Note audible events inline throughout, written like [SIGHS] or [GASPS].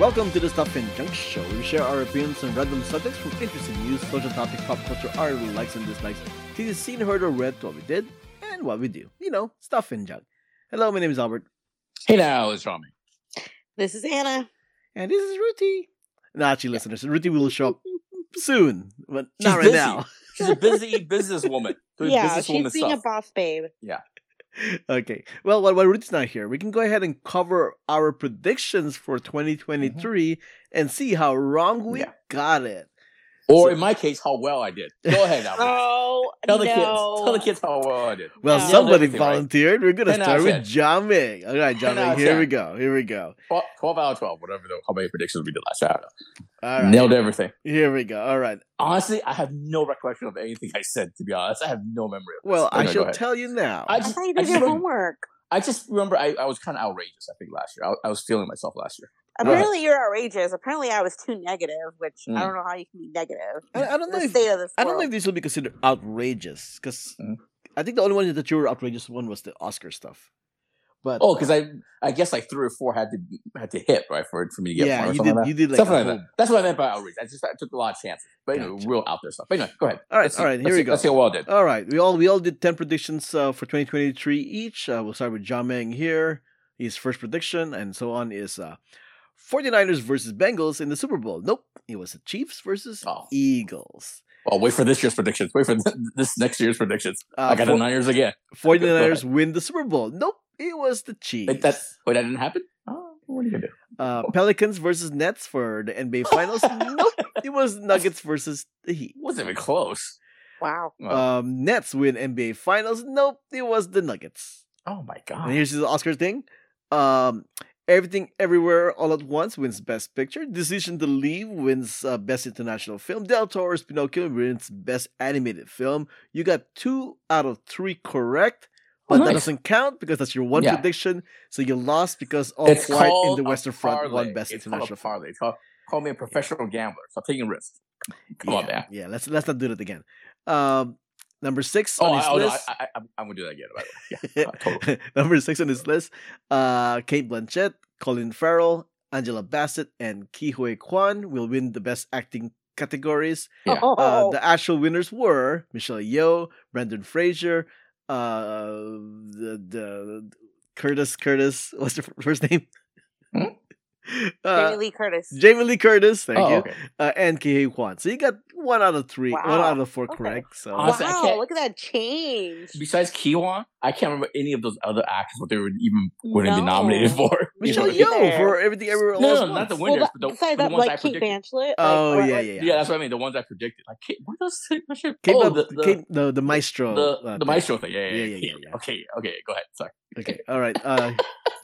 Welcome to the Stuff and Junk Show. We share our opinions on random subjects from interesting news, social topics, pop culture, our likes and dislikes, things you've seen, heard, or read, what we did, and what we do. You know, stuff and junk. Hello, my name is Albert, Hey now, it's Rami. This is Ana. and this is Ruthy. No, actually, listeners, Ruthy will show up [LAUGHS] soon, but She's not right busy. now. She's a busy businesswoman [LAUGHS] doing yeah, businesswoman she's being stuff. a boss babe. Okay. Well, while, while not here, we can go ahead and cover our predictions for 2023 mm-hmm. and see how wrong we Yeah. got it. Or So- in my case, how well I did. Go ahead, Albert. [LAUGHS] Oh tell the no! kids. Tell the kids how well I did. Well, No. somebody Everything right. volunteered. We're gonna start with 10. Jiaming. All right, Jiaming. of Here we go. Here we go. Twelve, 12 out of 12, whatever the, how many predictions we did last year. I. All right. Nailed everything. Here we go. All right. Honestly, I have no recollection of anything I said, to be honest. I have no memory of this. Well, But I shall tell you now. I I just, thought you I did just your remember, homework. I just remember I, I was kind of outrageous, I think, last year. I, I was feeling myself last year. Go ahead. Apparently, you're outrageous. Apparently, I was too negative, which Mm. I don't know how you can be negative. I, I don't know The if state of this I don't know world. if this will be considered outrageous because Mhm. I think the only one that you were outrageous one was the Oscar stuff. But Oh, because I I guess like three or four had to had to hit right for for me to get yeah, one or you did. like that. You did like Something a like that. That's what I meant by outreach. I just I took a lot of chances, but you know, Gotcha. real out there stuff. But anyway, go ahead. All right, Let's see- all right, here let's we see- go. Let's see how well I did. All right, we all we all did ten predictions uh, for 2023 each. Uh, we'll start with Jiaming here. His first prediction and so on is uh, 49ers versus Bengals in the Super Bowl. Nope, it was the Chiefs versus Oh. Eagles. Oh, wait for this year's predictions. Wait for this [LAUGHS] next year's predictions. Uh, I got for- the Niners again. 49ers win the Super Bowl. Nope, it was the Chiefs. Wait, that wait, that didn't happen. Oh, what are you gonna do? Uh, Pelicans versus Nets for the NBA Finals. nope, [LAUGHS] it was Nuggets versus the Heat. wasn't even close. Wow. Oh, Um, Nets win NBA Finals. Nope, it was the Nuggets. oh my And god. here's the Oscar thing. Um, Everything Everywhere All at Once wins Best Picture. Decision to Leave wins uh, Best International Film. Del Toro's Pinocchio wins Best Animated Film. You got two out of three correct, Oh, but that doesn't count because that's your one Yeah. prediction. So you lost because All It's Quiet in the Western Front won Best It's International Film. parlay. It's called, call me a professional gambler. Stop taking risks. Come yeah, on, man. Yeah, let's let's not do that again. Um, number six Oh, on I, his oh no. I, I, I'm, I'm gonna do that again. By the way. [LAUGHS] Yeah, totally. number six on his list. Uh, Cate Blanchett, Colin Farrell, Angela Bassett, and Ke Huy Quan will win the best acting categories. Yeah. Oh, Uh, the actual winners were Michelle Yeoh, Brendan Fraser, uh, the the Curtis Curtis. What's the [LAUGHS] first name? Hmm? [LAUGHS] Uh, Jamie Lee Curtis. Jamie Lee Curtis, thank oh, you, okay. uh, and Ke Huy Quan. So you got one out of three, one out of four Okay. correct. So Honestly, wow, look at that change. Besides Kiwan, I can't remember any of those other actors what they were even going to be No. nominated for. [LAUGHS] You Michelle know? you Yeoh there. for everything everywhere all No, at no, once. not the winners, that, but the, besides the that, ones I like Kate predicted. Blanchett. Like, Oh what- yeah, what- yeah, yeah. Yeah, that's what I mean. The ones I predicted. Like, Kate, what does? Kate, oh, the, the, Kate- the the maestro. the, uh, the maestro thing. Yeah, yeah, Yeah, yeah. yeah, yeah, yeah. Okay, okay. Go ahead. Sorry. Okay, all right. Uh,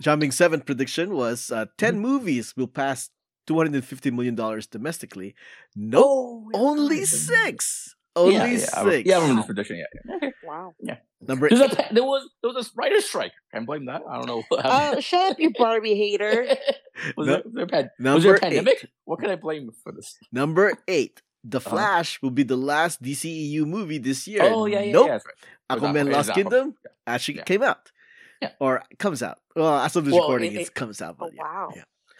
jumping seventh prediction was uh, 10 Mm-hmm. movies will pass two hundred and fifty million dollars domestically. No, Oh, only God. six. Only yeah, yeah, I, re- six. yeah, I remember this prediction. [LAUGHS] Yeah, yeah. Okay. Wow. Number There's a, there was there was a writer's strike. Can't blame that. I don't know. What Uh, shut up, you Barbie hater. [LAUGHS] was, No- there, was, there pan- was there a eight. pandemic? What can I blame for this? Number eight. The Uh-huh. Flash will be the last DCEU movie this year. Oh yeah, yeah, nope. yeah. That's right. Aquaman Aquaman, Lost Kingdom actually Yeah. came out. Yeah. Or comes out. Well, as of this Well, recording, it- it, it- comes out. Oh, But yeah. wow.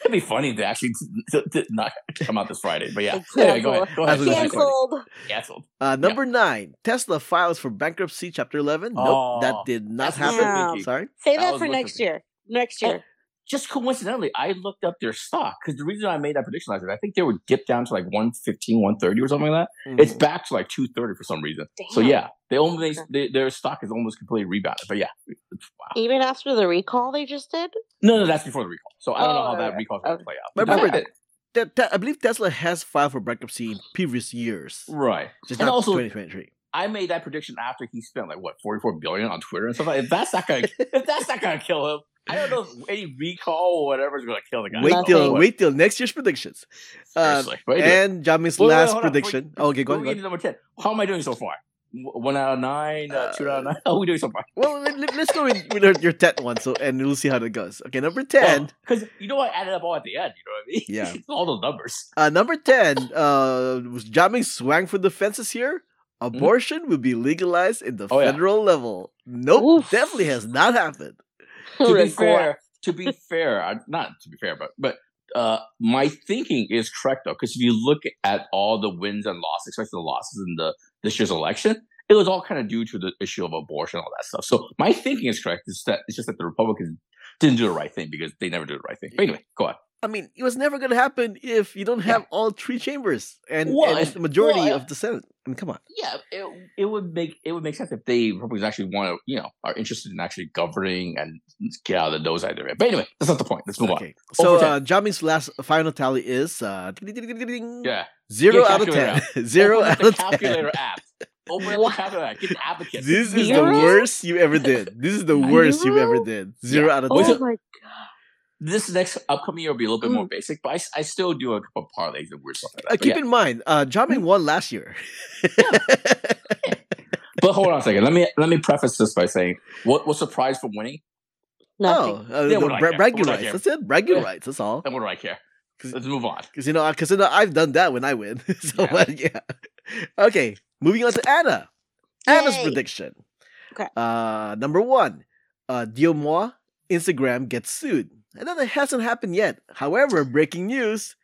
Yeah. It'd be funny to actually t- t- t- not come out this Friday, but yeah. Anyway, go ahead. Go ahead. That's what it's Cancelled. Canceled. Uh, number nine, Tesla files for bankruptcy, Chapter 11. Nope, Oh, that did not that's I was happen. Sorry. Say That that for next year. Next year. Just coincidentally, I looked up their stock because the reason I made that prediction last year, I think they were dipped down to like 115, 130 or something like that. It's Mhm. back to like 230 for some reason. So yeah, they almost they, their stock is almost completely rebounded. But yeah, wow. Even after the recall they just did? No, no, that's before the recall. So I don't know Oh, how that okay. recall is going to play out. But But remember, that- Te- Te- I believe Tesla has filed for bankruptcy in previous years, right? just And not also- 2023. I made that prediction after he spent like what 44 billion on Twitter and stuff. Like, if that's not gonna, [LAUGHS] if that's not gonna kill him, I don't know if any recall or whatever is gonna kill the guy. Wait Nothing. till wait till next year's predictions. Uh, Seriously. But anyway. and Jammy's Wait, wait, last hold prediction. Before- okay, go before on. Go on. number 10. How am I doing so far? One out of nine, uh, two out of nine. [LAUGHS] How are we doing so far? Well, let, us go with, with your- your 10th one, so and we'll see how that goes. Okay, number 10. Because you know I added up all at the end. You know what I mean? Yeah. [LAUGHS] all those numbers. Uh, number 10 uh, was Jiaming swang for the fences here. Abortion will be legalized in the? Oh, yeah. federal level. Nope, Oof. definitely has not happened. [LAUGHS] [LAUGHS] To be fair, to be fair, not to be fair, but but uh, my thinking is correct though, because if you look at all the wins and losses, especially the losses in the this year's election, it was all kind of due to the issue of abortion and all that stuff. So my thinking is correct. It's that it's just that the Republicans didn't do the right thing because they never do the right thing. But anyway, go on. I mean, it was never going to happen if you don't have all three chambers and, Well, and the majority well, of the Senate. I mean, come on. Yeah, it, it would make it would make sense if they Republicans actually want to, you know, are interested in actually governing and get out of the nose idea. But anyway, that's not the point. Let's move on. Okay. So, Over uh, Jiaming's last final tally is uh, Yeah, zero Get out of calculator ten. [LAUGHS] Zero out of ten. calculator app. [LAUGHS] Open up the calculator. Get the advocate. This is the worst you ever did. This is the worst you've ever did. Zero Yeah. out of ten. Oh my this next upcoming year will be a little bit more Mm. basic, but I still do a couple of parlays and weird stuff like that. Uh, keep yeah. in mind, uh, Jiaming won last year. but hold on a second. Let me let me preface this by saying what was surprised from winning, nothing. oh, uh, Yeah, the what do I bra- care? bragging What do I rights. That's it. Bragging Yeah. rights. That's all. and what do I care? Let's move on. Because you know, because you know, I've done that when I win. [LAUGHS] so Yeah. uh, yeah. Okay, moving on to Ana. Ana's prediction. Okay. Uh, number one, uh, Diomois Instagram gets sued. And that hasn't happened yet. However, breaking news: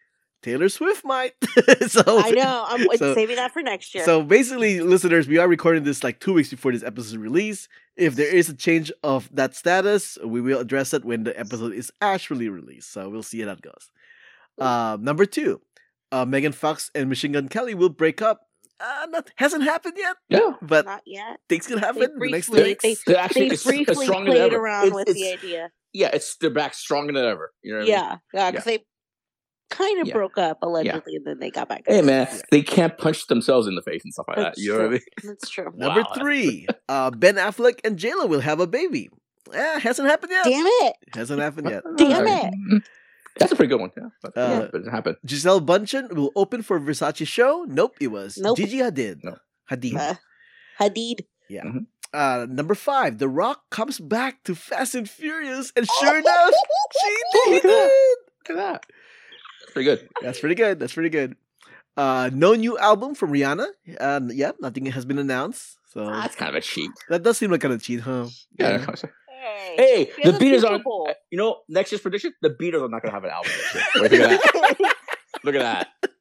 Taylor Swift might. [LAUGHS] so I know. I'm so- saving that for next year. So basically, listeners, we are recording this like two weeks before this episode release. If there is a change of that status, we will address it when the episode is actually released. So we'll see how that goes. Uh, number two, uh, Megan Fox and Machine Gun Kelly will break up. Uh, that hasn't happened yet, Yeah, but Not yet. things can They happen the next two they, they're actually they it's, it's briefly played ever. around It's- with the idea. Yeah, it's they're back stronger than ever. You know what I mean? Yeah, yeah, because they kind of Yeah. broke up allegedly, and then they got back. Hey man, they can't punch themselves in the face and stuff like that. That's You know what I mean? [LAUGHS] That's true. [LAUGHS] Number Wow, that's three, uh, Ben Affleck and JLo will have a baby. Eh, hasn't happened yet. Damn it! Hasn't happened yet. [LAUGHS] Damn it. That's a pretty good one. Yeah, but, Uh, yeah, but it happened. Gisele Bündchen will open for Versace show. Nope, it was Nope. Gigi Hadid. No. Hadid. Uh, Hadid. Uh, number five, The Rock comes back to Fast and Furious, and sure [LAUGHS] enough, she did. Look at that. That's pretty good. That's pretty good. That's pretty good. Uh, no new album from Rihanna. Uh, yeah, nothing has been announced. So That's kind of a cheat. that does seem like kind of cheat, huh? Yeah. Yeah. Hey, Hey, the Beatles are. You know, next year's prediction: the Beatles are not going to have an album. This year. Wait, look at that. Look at that.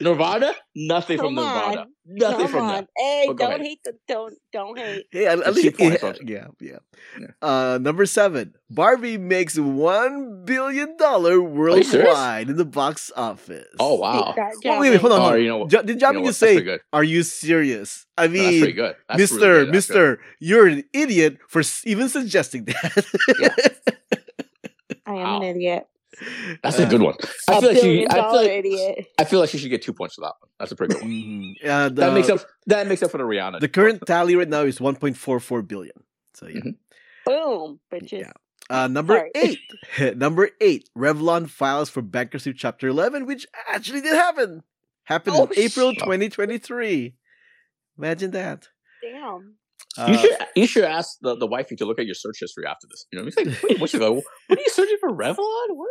Nirvana, nothing from Come on. Nirvana. Nothing Come from on. them. Hey, Well, don't ahead. hate the don't don't hate. Hey, at, at least yeah, yeah, yeah, Yeah. Uh, number seven, Barbie makes one billion dollar worldwide in the box office. Oh wow! Take that, Wait, wait, wait, hold on, Oh, hold on. you know what? Jo- did You know just say, "Are you serious?" I No, that's mean, pretty good. That's Mister, really good. That's good. Mister, you're an idiot for even suggesting that. [LAUGHS] I am Wow. an idiot. That's a good one. I feel like she. billion I feel like, idiot. I feel like she should get two points for that one. That's a pretty good one. Uh, the, that makes up. That makes up for the Rihanna. the current tally right now is 1.44 billion. So yeah. Mhm. Boom, bitches. Yeah. Uh, number Sorry. eight. [LAUGHS] number eight. Revlon files for bankruptcy chapter 11, which actually did happen. Happened Oh, in April 2023. Imagine that. Damn. Uh, you should. You should ask the, the wifey to look at your search history after this. You know, what? It's like, wait, what's going? What are you searching for? Revlon? What?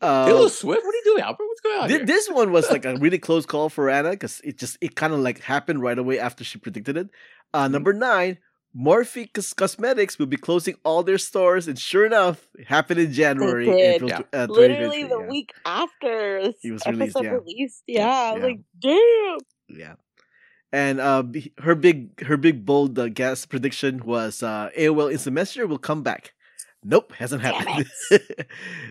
uh, Taylor Swift? What are you doing, Albert? What's going on here? this one was like a [LAUGHS] really close call for Ana because it just it kind of like happened right away after she predicted it. Mm-hmm. Uh, number nine, Morphe Cosmetics will be closing all their stores, and sure enough, it happened in January. April, Yeah. uh, Literally the yeah. week after It was released, episode yeah. released. Yeah, I was Yeah. like, damn. Yeah. And uh, her big, her big bold uh, guess prediction was uh, AOL Instant Messenger will come back. Nope, hasn't happened. [LAUGHS]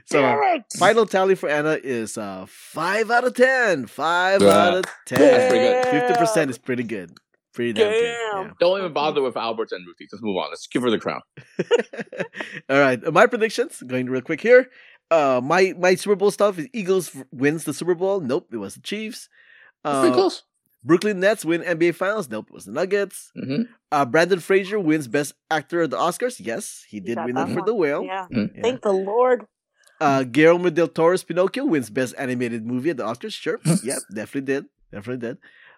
so uh, Damn it. final tally for Ana is uh, five out of ten. Five Yeah. out of ten. That's pretty good. Fifty percent is pretty good. Pretty damn Damn. good. Don't even bother with Alberts and Ruthy. Let's move on. Let's give her the crown. [LAUGHS] All right, my predictions going real quick here. Uh, my my Super Bowl stuff is Eagles wins the Super Bowl. Nope, it was the Chiefs. That's pretty Uh, close. Brooklyn Nets win NBA Finals. Nope, it was the Nuggets. hmm Uh, Brendan Fraser wins Best Actor at the Oscars. Yes, he did win that it for one. The Whale. Yeah. Yeah. Thank the Lord. Uh, Guillermo del Toro's Pinocchio wins Best Animated Movie at the Oscars. Sure, [LAUGHS] yep, definitely did, definitely did.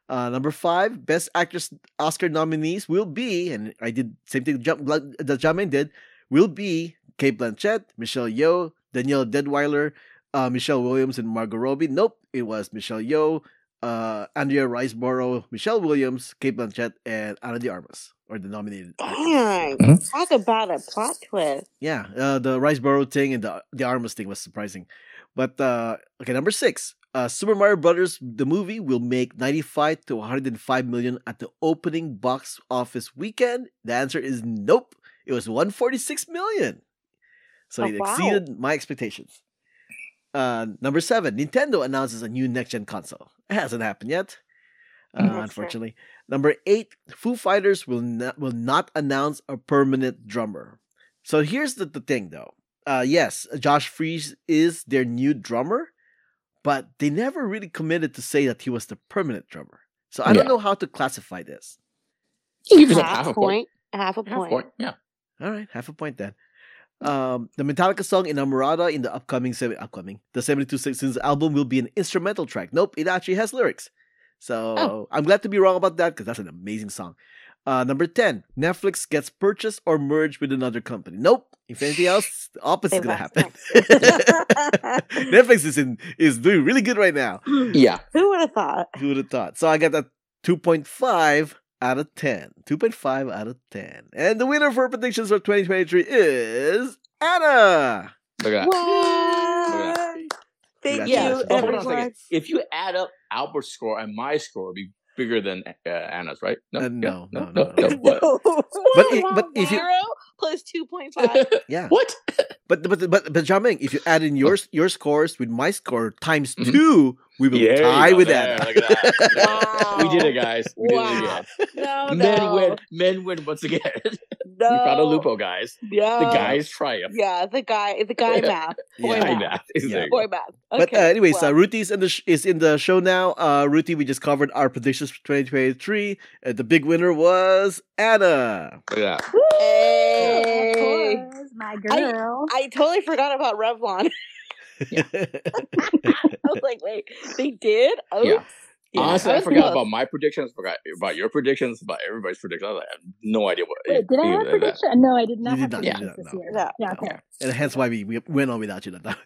Uh, number five, Best Actress Oscar nominees will be, and I did same thing Jam- that Jamin did, will be Cate Blanchett, Michelle Yeoh, Danielle Deadwyler, uh, Michelle Williams, and Margot Robbie. Nope, it was Michelle Yeoh, uh, Andrea Riseborough, Michelle Williams, Cate Blanchett, and Ana de Armas, or the nominated. actors. Dang. Mhm. Talk about a plot twist. Yeah, uh, the Riseborough thing and the the Armas thing was surprising. But uh, okay, number six. Uh, Super Mario Brothers the movie will make 95 to 105 million at the opening box office weekend. The answer is nope. It was 146 million. So Oh, it wow. exceeded my expectations. Uh, number seven, Nintendo announces a new next gen console. It hasn't happened yet, uh, That's true. unfortunately. Number eight, Foo Fighters will not will not announce a permanent drummer. So here's the, the thing, though. Uh, yes, Josh Freese is their new drummer, but they never really committed to say that he was the permanent drummer. So I don't know how to classify this. You give half, half a a point. point. Half a Half point. point. Yeah. All right, half a point then. Um, the Metallica song Inamorata in the upcoming seven upcoming the 72 Sixteens album will be an instrumental track. Nope, it actually has lyrics. So Oh. I'm glad to be wrong about that because that's an amazing song. Uh, number 10, Netflix gets purchased or merged with another company. Nope. If anything else, [LAUGHS] the opposite is gonna happen. [LAUGHS] Netflix is in is doing really good right now. [CLEARS THROAT] Yeah. Who would have thought? Who would have thought? So I got that 2.5 out of 10. 2.5 out of 10. And the winner for predictions for 2023 is Ana. Look at that. What? Thank Yeah. you, So hold on a everyone. second. If you add up Albert's score and my score, it'd be bigger than uh, Ana's, right? Uh, Yeah. no, no, no, no. no. What? But [LAUGHS] i- but if you- Zero plus two point [LAUGHS] five. Yeah. what? But but but but Jiaming, if you add in your your scores with my score times Mhm. two, we will There you tie with There, Ana. look at that. Wow. [LAUGHS] We did it, guys. We did it again. No, Men no. win. Men win once again. [LAUGHS] No. we found a loophole, guys. Yeah. The guys triumph. Yeah, the guy, the guy math. Boy Yeah. Math. math. Yeah. There Boy go. math. But uh, anyways, well, uh, Ruthy's in the sh- is in the show now. Uh, Ruthy, we just covered our predictions for 2023. Uh, the big winner was Ana. Look at. Hey. Of course, my girl. I totally forgot about Revlon. [LAUGHS] I was like, wait, they did? [LAUGHS] Oh, Yeah. Honestly, I was forgot close. about my predictions. Forgot about your predictions. About everybody's predictions. I, was like, I have no idea what. Wait, did I have of that- prediction? No, I did not You have did not, you predictions did this no. year. Yeah. Yeah, No. okay. and hence why we, we went on without you that time.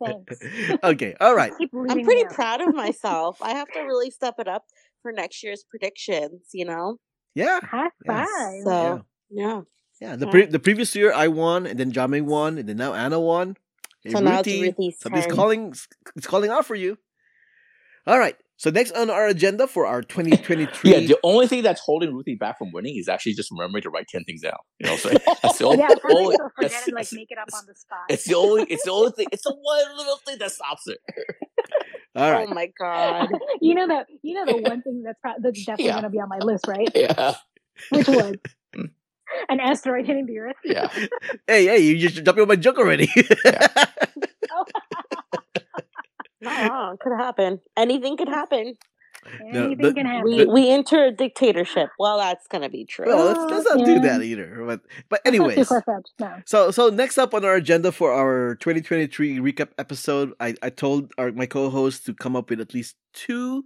Oh, thanks. okay, all right. I'm pretty me proud of myself. I have to really step it up for next year's predictions, you know? Yeah. High Yes. five. So, Yeah. yeah. Yeah. The pre- the previous year I won, and then Jiaming won, and then now Ana won. Hey, So now it's Ruthy, Ruthy's something's turn. calling. It's calling out for you. All right. So next on our agenda for our 2023. [LAUGHS] Yeah, the only thing that's holding Ruthy back from winning is actually just remembering to write ten things down. You know, what I'm saying that's the only. Yeah, sometimes only- you'll forget that's- and like make it up on the spot. It's the only. It's the only [LAUGHS] thing. It's the one little thing that stops it. All oh right. Oh my [LAUGHS] God. you know that you know the one thing that's, pro- that's definitely Yeah. going to be on my list, right? Yeah, Which was. [LAUGHS] an asteroid hitting the Earth. yeah. [LAUGHS] Hey, hey, you just jumping on my joke already. Not [LAUGHS] wrong. Could happen. Anything could happen. No, Anything the- can happen. We we enter a dictatorship. Well, that's gonna be true. well, let's, let's not do that either. But but That's not too anyways, far-fetched, no. so so next up on our agenda for our 2023 recap episode, I I told our my co-host to come up with at least two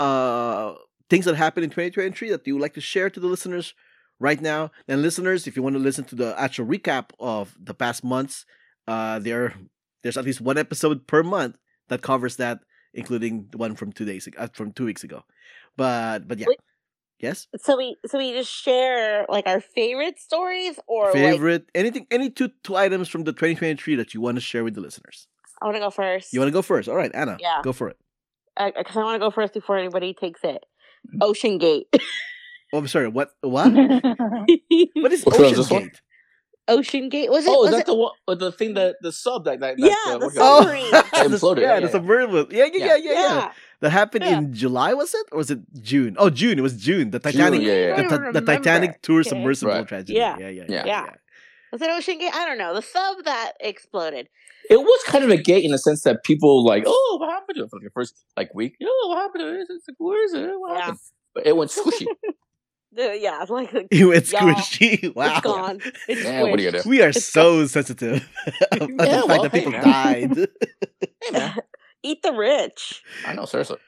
uh things that happened in 2023 that you would like to share to the listeners right now. And listeners, if you want to listen to the actual recap of the past months, uh there there's at least one episode per month that covers that, including the one from two days uh, from two weeks ago. But but yeah. Wait. Yes? So we so we just share like our favorite stories or like favorite anything any two two items from the 2023 that you want to share with the listeners I want to go first. you want to go first all right anna Yeah. go for it because I want to go first before anybody takes it. Ocean Gate. [LAUGHS] oh i'm sorry what what [LAUGHS] what is Which one ocean one? gate Ocean Gate was it? Oh, was is that it? the one? The thing that the sub that that Yeah, that's, uh, the what do you call it? submarine. That imploded. yeah, Yeah, the yeah. submersible yeah yeah yeah Yeah. yeah, yeah, yeah. that happened Yeah. in july was it or was it june oh june it was june the titanic yeah, yeah. The, the titanic tour Okay. submersible Right. tragedy Yeah. yeah yeah Yeah. Yeah. Was it Ocean Gate? I don't know. The sub that exploded. It was kind of a gate in the sense that people like, oh, what happened to it for like the first like week? Oh, what happened to it? It's like, where is it? What Yeah. happened? But it went squishy. [LAUGHS] The- yeah, [LAUGHS] it's like you went squishy wow it's gone. It's Yeah, what are you gonna do? we are It's so sensitive [LAUGHS] [LAUGHS] of the Yeah, fact that hey, people man. died hey man, Eat the rich. I know seriously.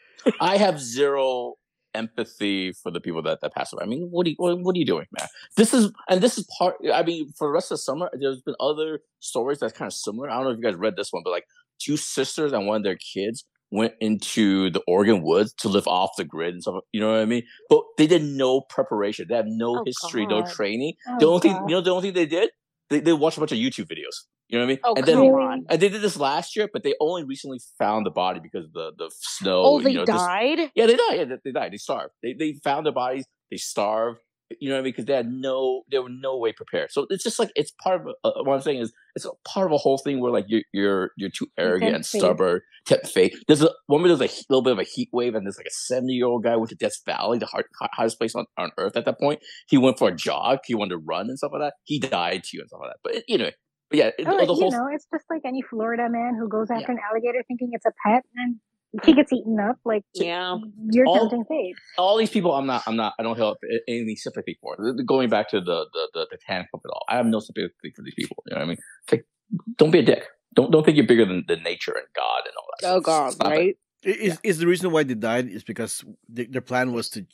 I have zero empathy for the people that that pass away. I mean, what are you what, what are you doing, man? This is and this is part. I mean, for the rest of the summer, there's been other stories that's kind of similar. I don't know if you guys read this one, but like two sisters and one of their kids went into the Oregon woods to live off the grid and stuff. You know what I mean? But they did no preparation. They have no Oh, history, no training. Oh, the only thing you know, the only thing they did, they they watched a bunch of YouTube videos. You know what I mean? Oh, and then on. and they did this last year, but they only recently found the body because of the the snow. Oh, they you know, this- died? yeah, they died. Yeah, they, they died. They starved. They they found their bodies. They starved. You know what I mean? Because they had no, they were no way prepared. So it's just like it's part of uh, what I'm saying is it's a part of a whole thing where like you're you're you're too arrogant and stubborn, tempt fate. There's a one where there's a little bit of a heat wave, and there's like a 70 year old guy went to Death Valley, the hard, hottest place on, on earth at that point. He went for a jog. He wanted to run and stuff like that. He died too and stuff like that. But you know, but yeah, it, Oh, the you whole know, it's just like any Florida man who goes after an alligator thinking it's a pet and he gets eaten up. Like, Yeah. you're All- tempting fate. all these people, I'm not, I'm not, I don't have any sympathy for. Going back to the the the, the tan club at all, I have no sympathy for these people. You know what I mean? It's like, don't be a dick. Don't don't think you're bigger than, than nature and God and all that. Oh, stuff. God, Stop right? I- Is, is the reason why they died is because th- their plan was to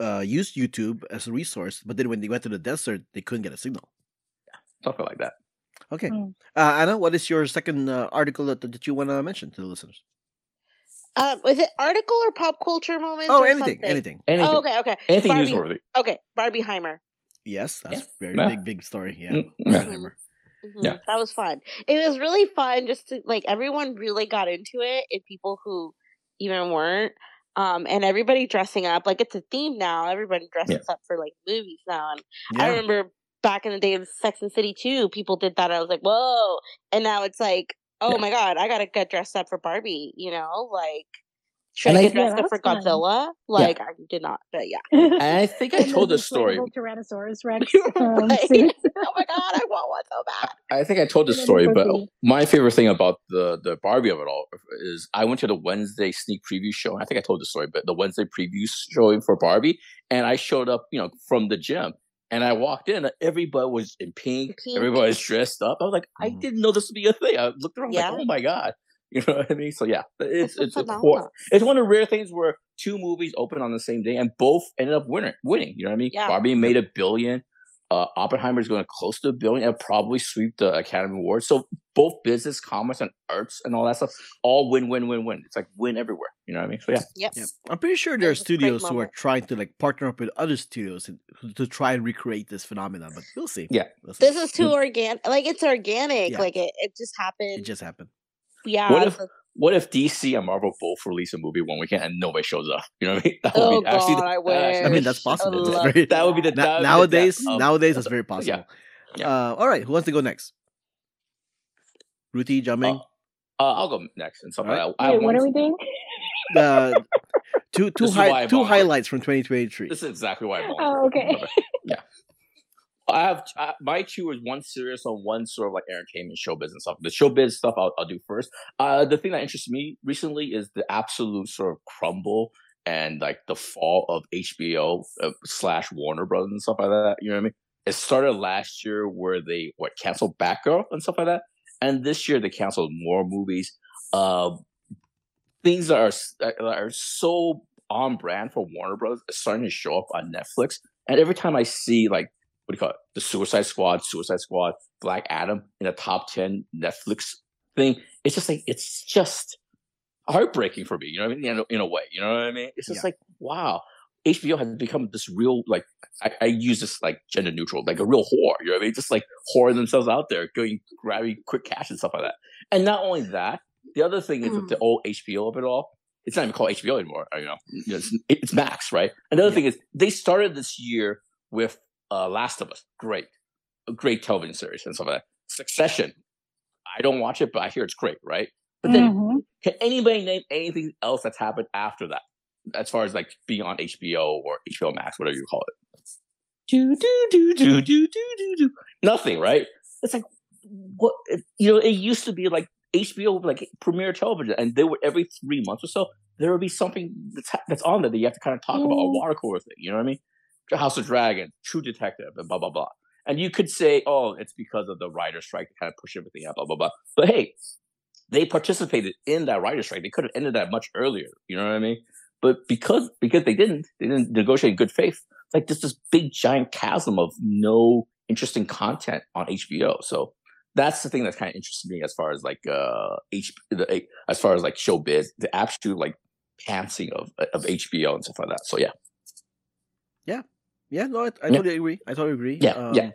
uh, use YouTube as a resource, but then when they went to the desert, they couldn't get a signal. Yeah, something like that. Okay, Hmm. uh, Ana, what is your second uh, article that, that you want to mention to the listeners? Um, was it article or pop culture moments? Oh, or anything, something? anything. Anything, Oh, okay, okay. anything Barbie, newsworthy. Okay, Barbieheimer. Yes, that's Yeah. very Yeah. big, big story. Yeah, Mm, yeah. Oppenheimer. Mhm, Yeah. That was fun. It was really fun just to like everyone really got into it and people who even weren't. Um, and everybody dressing up like it's a theme now. Everybody dresses up for like movies now. And I remember back in the day of Sex and City too, people did that. I was like, whoa. And now it's like, oh Yeah. my God, I gotta get dressed up for Barbie, you know? Like should And I I- get dressed that up for was fun. Godzilla? Like I did not, but yeah. And I [LAUGHS] think I told the this story. Tyrannosaurus [LAUGHS] Rex. Um, [LAUGHS] right. oh my God, I want one so bad. I think I told this story, but my favorite thing about the the Barbie of it all is I went to the Wednesday sneak preview show. I think I told the story, but the Wednesday preview showing for Barbie, and I showed up, you know, from the gym, and I walked in. Everybody was in pink. Pink. Everybody was dressed up. I was like, I Mhm. didn't know this would be a thing. I looked around, Yeah. like, oh my god, [LAUGHS] you know what I mean? So yeah, it's It's a it's a it's one of the rare things where two movies open on the same day and both ended up winning. Winning, you know what I mean? Yeah. Barbie made a billion. Uh, Oppenheimer is going close to a billion and probably sweep the Academy Awards. So both business, commerce, and arts and all that stuff all win, win, win, win. It's like win everywhere. You know what I mean? So yeah, Yep. Yeah. I'm pretty sure there are was a great studios who are trying to like partner up with other studios and- to try and recreate this phenomenon, but we'll see. Yeah. We'll see. This is too organic. Like it's organic. Yeah. Like it, it just happened. it just happened. yeah. What if- so- what if DC and Marvel both release a movie one weekend and nobody shows up? You know what I mean? [LAUGHS] That would oh be actually. God, I that actually- I mean, that's possible. That's very- that would be the that. Na- that would be the nowadays, nowadays, that's very possible. Yeah. Yeah. Uh, all right, who wants to go next? Ruthy, jumping. Uh, I'll go next and something Alright. like that. I Wait, what one- are we doing? Uh, two [LAUGHS] two This is why high, two bought it. highlights from 2023. This is exactly why I bought it. Oh, okay. [LAUGHS] Yeah. I have uh, my two is one serious on one sort of like entertainment showbiz and stuff. The showbiz stuff I'll, I'll do first. Uh, the thing that interests me recently is the absolute sort of crumble and like the fall of HBO uh, slash Warner Brothers and stuff like that. You know what I mean? It started last year where they what canceled Batgirl and stuff like that, and this year they canceled more movies. Uh, things that are that are so on brand for Warner Brothers is starting to show up on Netflix. And every time I see like what do you call it, the Suicide Squad, Suicide Squad, Black Adam in the top ten Netflix thing, it's just like it's just heartbreaking for me. You know what I mean? In a, in a way, you know what I mean? It's just Yeah. like wow. HBO has become this real, like I, I use this like gender neutral, like a real whore. You know what I mean? Just like whoring themselves out there, going grabbing quick cash and stuff like that. And not only that, the other thing is with the hmm. old HBO of it all. It's not even called HBO anymore. You know, You know, it's, it's Max, right? Another Yeah. thing is they started this year with uh, Last of Us, great, a great television series and stuff like that. Succession, I don't watch it, but I hear it's great, right? But then, Mhm. can anybody name anything else that's happened after that, as far as like being on HBO or HBO Max, whatever you call it? Do do do do do do do do. Nothing, right? It's like what you know. It used to be like HBO like premiere television, and they would every three months or so there would be something that's that's on there that you have to kind of talk about a Mm. water cooler thing. You know what I mean? House of Dragon, True Detective, and blah blah blah. And you could say, oh, it's because of the writer's strike to kind of push everything out, blah blah blah. But hey, they participated in that writer's strike. They could have ended that much earlier. You know what I mean? But because because they didn't, they didn't negotiate in good faith. It's like there's this big giant chasm of no interesting content on HBO. So that's the thing that's kind of interested me as far as like uh H the, as far as like showbiz, the absolute like pantsing of of HBO and stuff like that. So yeah, Yeah, no, I, I Yeah. totally agree. I totally agree. Yeah, yeah.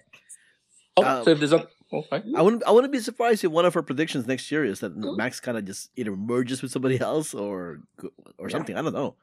Oh, Uh, so if there's a okay. I wouldn't. I wouldn't be surprised if one of her predictions next year is that Mhm. Max kind of just either merges with somebody [LAUGHS] else or go- or Yeah. something. I don't know.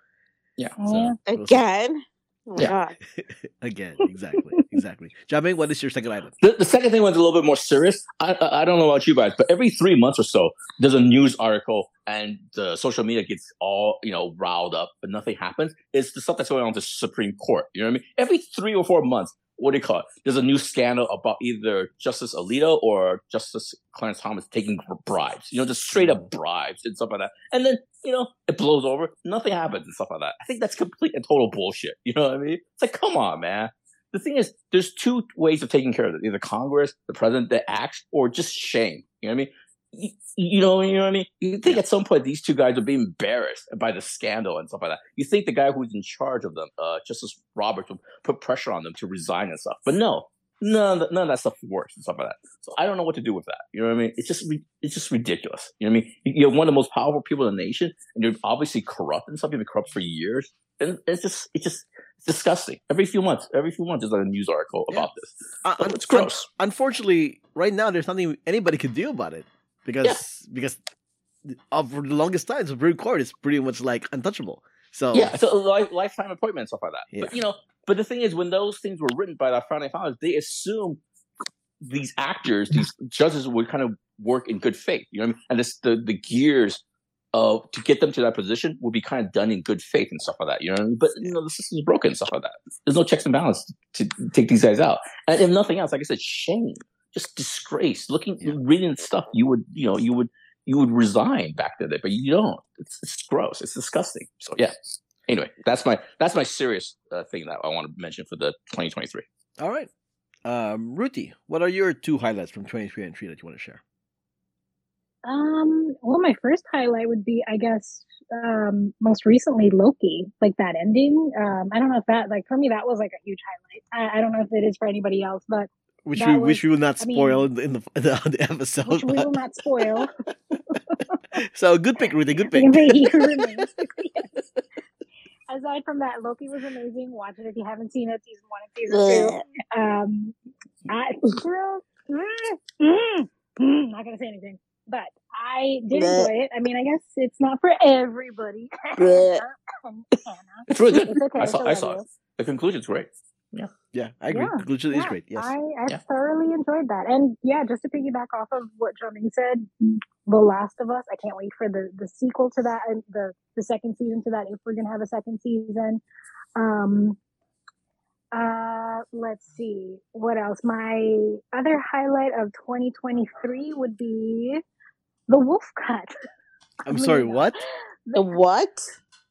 Yeah. Yeah. we'll. Again? Oh Yeah. god. [LAUGHS] Again, exactly, exactly. Jiaming, what is your second item? The, the second thing was a little bit more serious. I, I I don't know about you guys, but every three months or so, there's a news article and the social media gets all you know riled up, but nothing happens. It's the stuff that's going on with the Supreme Court. You know what I mean? Every three or four months, what do you call it? There's a new scandal about either Justice Alito or Justice Clarence Thomas taking bribes. You know, just straight up mm-hmm. bribes and stuff like that. And then you know it blows over. Nothing happens and stuff like that. I think that's complete and total bullshit. You know what I mean? It's like, come on, man the thing is, there's two ways of taking care of it: either Congress, the president that acts, or just shame. You know what I mean? You, you know, you know what I mean. You think at some point these two guys would be embarrassed by the scandal and stuff like that. You think the guy who's in charge of them, uh, Justice Roberts, would put pressure on them to resign and stuff. But no, none of, that, none of that stuff works and stuff like that. So I don't know what to do with that. You know what I mean? It's just it's just ridiculous. You know what I mean? You're one of the most powerful people in the nation, and you're obviously corrupt and stuff. You've been corrupt for years, and it's just it's just it's disgusting. Every few months, every few months, there's a news article Yeah. about this. Uh, un- it's gross. un- unfortunately, right now there's nothing anybody can do about it because because of the longest time, Supreme Court is pretty much like untouchable. So Yeah, uh, it's a lifetime appointment and stuff like that. Yeah. But you know, but the thing is, when those things were written by the founding fathers, they assume these actors, these [LAUGHS] judges, would kind of work in good faith. You know what I mean? And this, the the gears of to get them to that position will be kind of done in good faith and stuff like that. You know what I mean? But you know, the system's broken and stuff like that. There's no checks and balance to take these guys out. And if nothing else, like I said, shame, just disgrace. Looking, Yeah. reading stuff, you would, you know, you would. You would resign back then, but you don't. It's, it's gross. It's disgusting. So yeah, anyway, that's my that's my serious uh, thing that I want to mention for the 2023. all right, um, Ruthy, what are your two highlights from 23 and 3 that you want to share? Um, well, my first highlight would be, I guess, um, most recently Loki, like that ending. Um, I don't know if that, like, for me, that was like a huge highlight. I, I don't know if it is for anybody else, but Which That we was- which we will not I mean- spoil in the in the, the episode. which we will not spoil. [LAUGHS] so good pick, Ruthy. Good [LAUGHS] pick. He [LAUGHS] remains. Yes. Aside from that, Loki was amazing. Watch it if you haven't seen it, season one and season two. Um, I, girl, mm, mm, mm, not gonna say anything, but I did Bleh. enjoy it. I mean, I guess it's not for everybody. Bleh. Ana, It's really good. It's okay. I saw she'll I saw you. it. The conclusion's great. Yeah, Yeah, I agree. Yeah, The conclusion is Yeah, great. Yes. I, I Yeah. thoroughly enjoyed that. And yeah, just to piggyback off of what Jermaine said, The Last of Us, I can't wait for the, the sequel to that and the, the second season to that if we're gonna have a second season. Um uh let's see. What else? My other highlight of 2023 would be the wolf cut. I'm sorry. [LAUGHS] What? The what?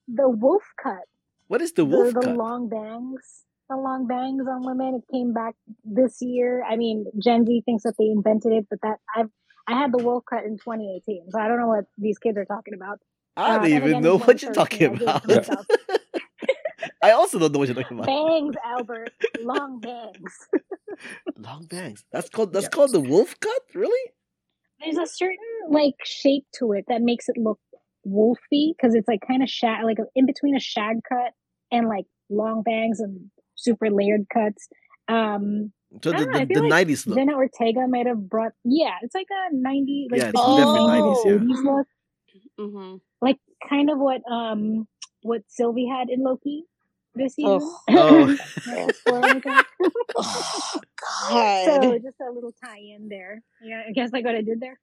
The wolf cut. What is the the, wolf the cut? long bangs, the long bangs on women. It came back this year. I mean, Gen Z thinks that they invented it, but that I've I had the wolf cut in 2018, so I don't know what these kids are talking about. I Uh, don't and even again, know what you're talking I gave it about. to. [LAUGHS] I also don't know what you're talking about. Bangs, Albert, long bangs. [LAUGHS] Long bangs. That's called that's Yeah. called the wolf cut. Really? There's a certain like shape to it that makes it look wolfy because it's like kind of shag, like in between a shag cut and like long bangs and super layered cuts. Um, So the, know, the, the like 90s look. Jenna Ortega might have brought, yeah, it's like a 90, like Yeah, it's between definitely 90s 90s, look, Mm-hmm. like kind of what um what Sylvie had in Loki this season. Oh. [LAUGHS] Oh. Not spoil anything. [LAUGHS] Oh, so just a little tie-in there. Yeah, I guess like what I did there.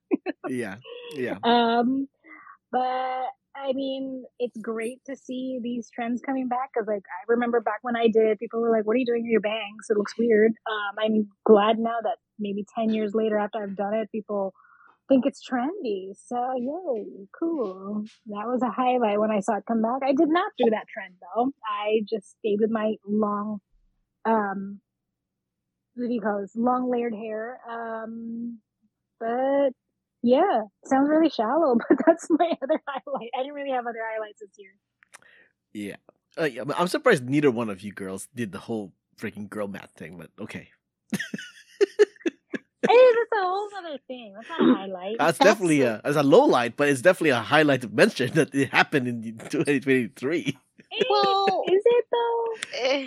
yeah. Yeah. [LAUGHS] Um, but I mean, it's great to see these trends coming back because, like, I remember back when I did, people were like, "What are you doing with your bangs? It looks weird." Um, I'm glad now that maybe ten years later, after I've done it, people think it's trendy. So yay, cool. That was a highlight when I saw it come back. I did not do that trend though. I just stayed with my long, um, what do you call this? Long layered hair. Um, but yeah, sounds really shallow, [LAUGHS] but that's my other highlight. I didn't really have other highlights this year. Yeah. Uh, yeah. I'm surprised neither one of you girls did the whole freaking girl math thing, but okay. [LAUGHS] Hey, that's a whole other thing. That's not a highlight. That's, That's definitely a, as a low light, but it's definitely a highlight to mention [LAUGHS] that it happened in 2023. Well- is it though? Eh,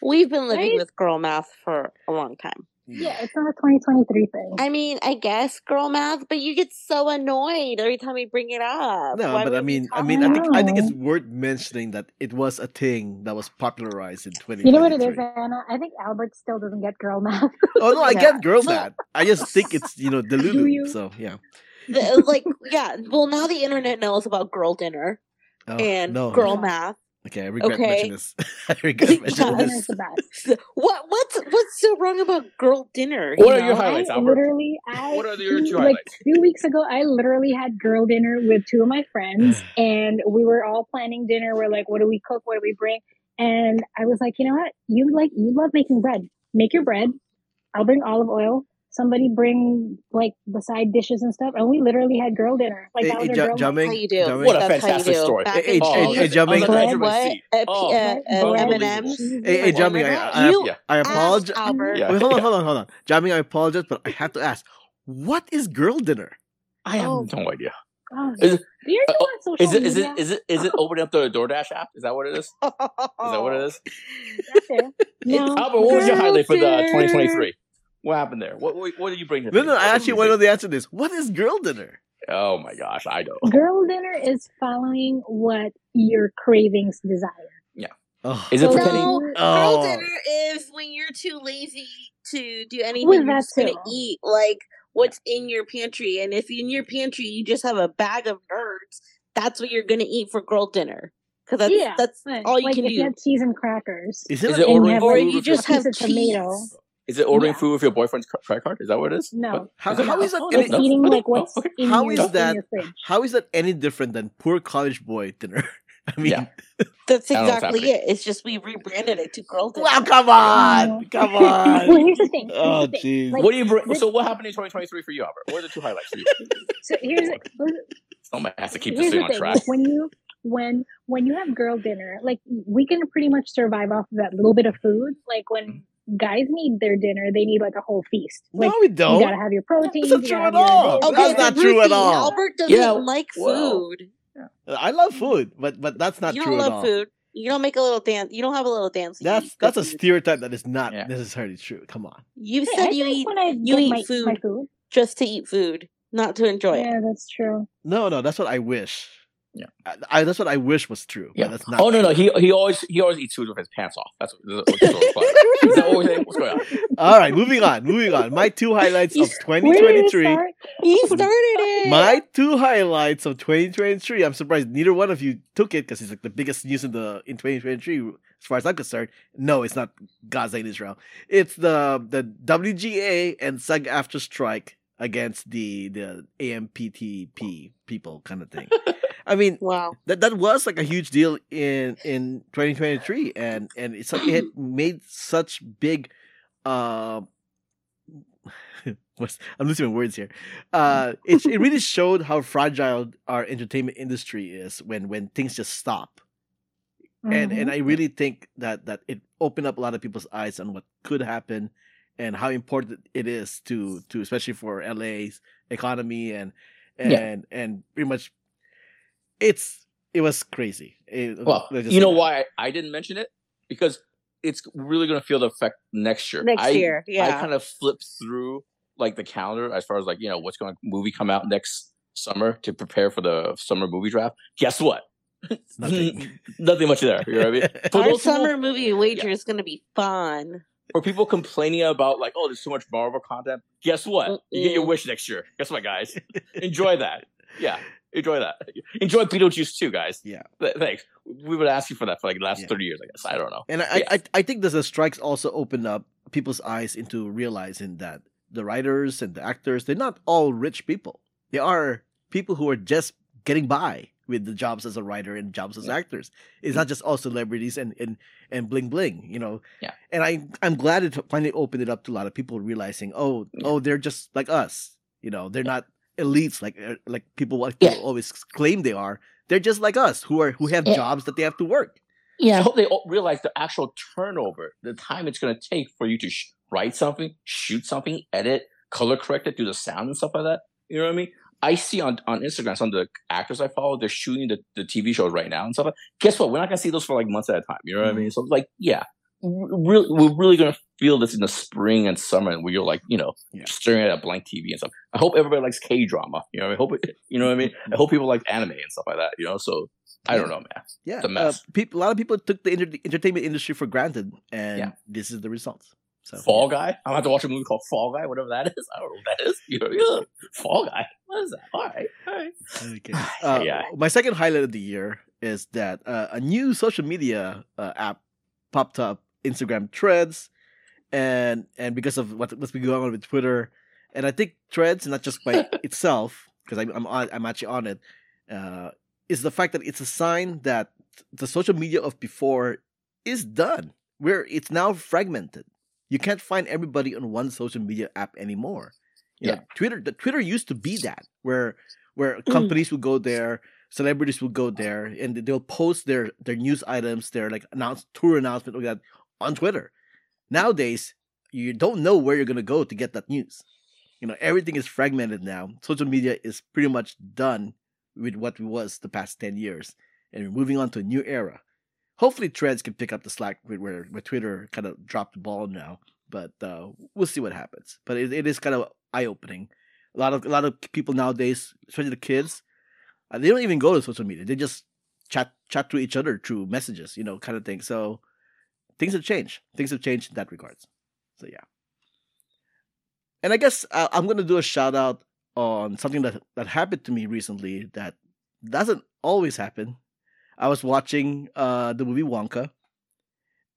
We've been living Right? with girl math for a long time. Yeah, it's not a 2023 thing. I mean, I guess girl math, but you get so annoyed every time we bring it up. No, Why but I mean, I mean, I think I think it's worth mentioning that it was a thing that was popularized in 20. You know what it is, Ana? I think Albert still doesn't get girl math. Oh no, [LAUGHS] I get girl math. I just think it's you know Do delulu. you? So yeah. The- like, yeah. Well, now the internet knows about girl dinner Oh, and no. girl Yeah. math. Okay, I regret Okay. mentioning this. [LAUGHS] I [LAUGHS] regret Yeah. mentioning Dinner's this. the best. What what's what's so wrong about girl dinner? you What are your highlights, I Albert? literally, I What are your two- two like highlights? two weeks ago, I literally had girl dinner with two of my friends, mm. and we were all planning dinner. We're like, what do we cook? What do we bring? And I was like, you know what? You like you love making bread. Make your bread. I'll bring olive oil. Somebody bring like the side dishes and stuff, and we literally had girl dinner. Like Hey, that was hey, our Ja- girl Jiaming, That's how you do. Jiaming. What a That's how you fantastic do. story. Mac Hey, hey, hey, cheese. hey, Jiaming. on the edge of my What? seat. Uh, Oh, p- uh, uh. M&Ms? Hey, hey, Like, Jiaming, I, I, I apologize. Yeah. Wait, hold on, hold on, hold on. Jiaming, I apologize, but I have to ask, what is girl dinner? I have Oh. no idea. Oh, Is it- you're uh, still on social Is it, is it is it is it opening up the DoorDash app? Is that what it is? Is that what it [LAUGHS] is? That's it. No, Albert, what was your highlight for the 2023? What happened there? What what, what did you bring? To No, no, I actually want to know the answer to this. What is girl dinner? Oh my gosh, I don't. girl dinner is following what your cravings desire. Yeah. Oh. Is it So pretending? No, you- girl Oh. dinner is when you're too lazy to do anything. Well, you're just gonna eat like what's in your pantry, and if in your pantry you just have a bag of nerds, that's what you're gonna eat for girl dinner. Because that's Yeah, that's Right. all you like can if do. you had cheese and crackers, Is Is it, it like- and you ordering have or you just a have of tomato. Cheese. Is it ordering Yeah. food with your boyfriend's credit card? Is that what it is? No. What? How- Is it how not? is that Oh, any- It's no, no. eating Oh, [LAUGHS] like what's Okay. in, How your, is in that- your how is that any different than poor college boy dinner? [LAUGHS] I mean, Yeah. [LAUGHS] That's I don't know what's exactly it. It's just we rebranded it to girl dinner. well, come on, come well, on. here's the thing. Here's Oh, the thing. jeez. Like, What do you bring? this- So what happened in 2023 for you, Albert? What are the two highlights for you? So here's it. Someone has to keep this here's thing on thing. track. Like when you when when you have girl dinner, like we can pretty much survive off of that little bit of food. Like when guys need their dinner, they need like a whole feast. Like no, we you don't. You gotta have your protein. That's not true at all. Okay, That's not gotta- true at all. Albert doesn't Yeah, like well, food. I love food, but but that's not you true don't at love all. food. You don't make a little dance. You don't have a little dance. you That's eat that's a cookies. stereotype that is not Yeah. necessarily true. Come on. You Hey, I said you eat when I you eat my, my food food. just to eat food, not to enjoy it. Yeah, that's true. No, no, that's what I wish. Yeah. I, I, that's what I wish was true. Yeah. but that's not. Oh no, no, he he always he always eats food with his pants off. That's what. That's [LAUGHS] what. Is that what we're? What's going on? All right, moving on, moving on. My two highlights You- of Where did it 2023. start? You started it. My two highlights of 2023. I'm surprised neither one of you took it because it's like the biggest news in the in 2023 as far as I'm concerned. No, it's not Gaza and Israel. It's the the WGA and SAG-AFTRA strike against the the AMPTP people kind of thing. [LAUGHS] I mean, wow. that that was like a huge deal in in 2023 and and it's like it [CLEARS THROAT] made such big uh [LAUGHS] I'm losing my words here. Uh it it really [LAUGHS] showed how fragile our entertainment industry is when when things just stop. And and Mhm. I really think that that it opened up a lot of people's eyes on what could happen and how important it is to to especially for LA's economy and and Yeah. and pretty much it's it was crazy. It- Well, just you know why I didn't mention it because it's really going to feel the effect next year. Next I, year, I kind of flipped through like the calendar as far as like you know what's going to movie come out next summer to prepare for the summer movie draft. Guess what? Nothing. [LAUGHS] Nothing much there. You know what I mean? [LAUGHS] For Our those people- summer movie wager is going to be fun. for people complaining about like, oh, there's too much Marvel content. Guess what? You get your wish next year. Guess what, guys? [LAUGHS] Enjoy that. Yeah, enjoy that. Enjoy Beetlejuice too, guys. Yeah. Th- thanks. We would ask you for that for like the last Yeah. thirty years, I guess. I don't know. And I, Yes. I, I think that the strikes also opened up people's eyes into realizing that the writers and the actors, they're not all rich people. They are people who are just getting by with the jobs as a writer and jobs as Yeah. actors. It's not just all celebrities and, and, and bling bling, you know. Yeah. And I I'm glad it finally opened it up to a lot of people realizing, oh, Yeah. oh, they're just like us. You know, they're not elites like uh, like people what Yeah. people always claim they are. They're just like us who are who have Yeah. jobs that they have to work. Yeah, I hope they all realize the actual turnover, the time it's going to take for you to sh- write something, shoot something, edit, color correct it, do the sound and stuff like that. You know what I mean? I see on, on Instagram some of the actors I follow, they're shooting the, the TV shows right now and stuff. Like, guess what? We're not going to see those for like months at a time. You know what I mean? So, like, yeah, really, we're really gonna feel this in the spring and summer, where you're like, you know, Yeah. staring at a blank TV and stuff. I hope everybody likes K drama. You know, I hope it, you know what I mean. I hope people like anime and stuff like that. You know, so I don't know, man. Yeah, It's a uh, mess. peop- a lot of people took the inter- entertainment industry for granted, and Yeah. this is the results. So Fall Guy. I'm have to watch a movie called Fall Guy, whatever that is. I don't know what that is. You know, yeah. Fall Guy. What is that? All right, all right. Okay. [SIGHS] Uh, Yeah. My second highlight of the year is that uh, a new social media uh, app popped up, Instagram Threads, and and because of what, what's been going on with Twitter, and I think Threads, not just by [LAUGHS] itself, because I'm I'm, on, I'm actually on it, uh, is the fact that it's a sign that the social media of before is done, where it's now fragmented. You can't find everybody on one social media app anymore. You know, Yeah. Twitter. The Twitter used to be that where where companies would go there, celebrities would go there, and they'll post their their news items, their like announce tour announcement like that on Twitter. Nowadays, you don't know where you're gonna go to get that news. You know, everything is fragmented now. Social media is pretty much done with what it was the past ten years, and we're moving on to a new era. Hopefully, Threads can pick up the slack where, where Twitter kind of dropped the ball now. But uh, we'll see what happens. But it, it is kind of eye opening. A lot of a lot of people nowadays, especially the kids, uh, they don't even go to social media. They just chat chat to each other through messages, you know, kind of thing. So things have changed. Things have changed in that regards. So yeah. And I guess uh, I'm gonna do a shout out on something that that happened to me recently that doesn't always happen. I was watching uh the movie Wonka,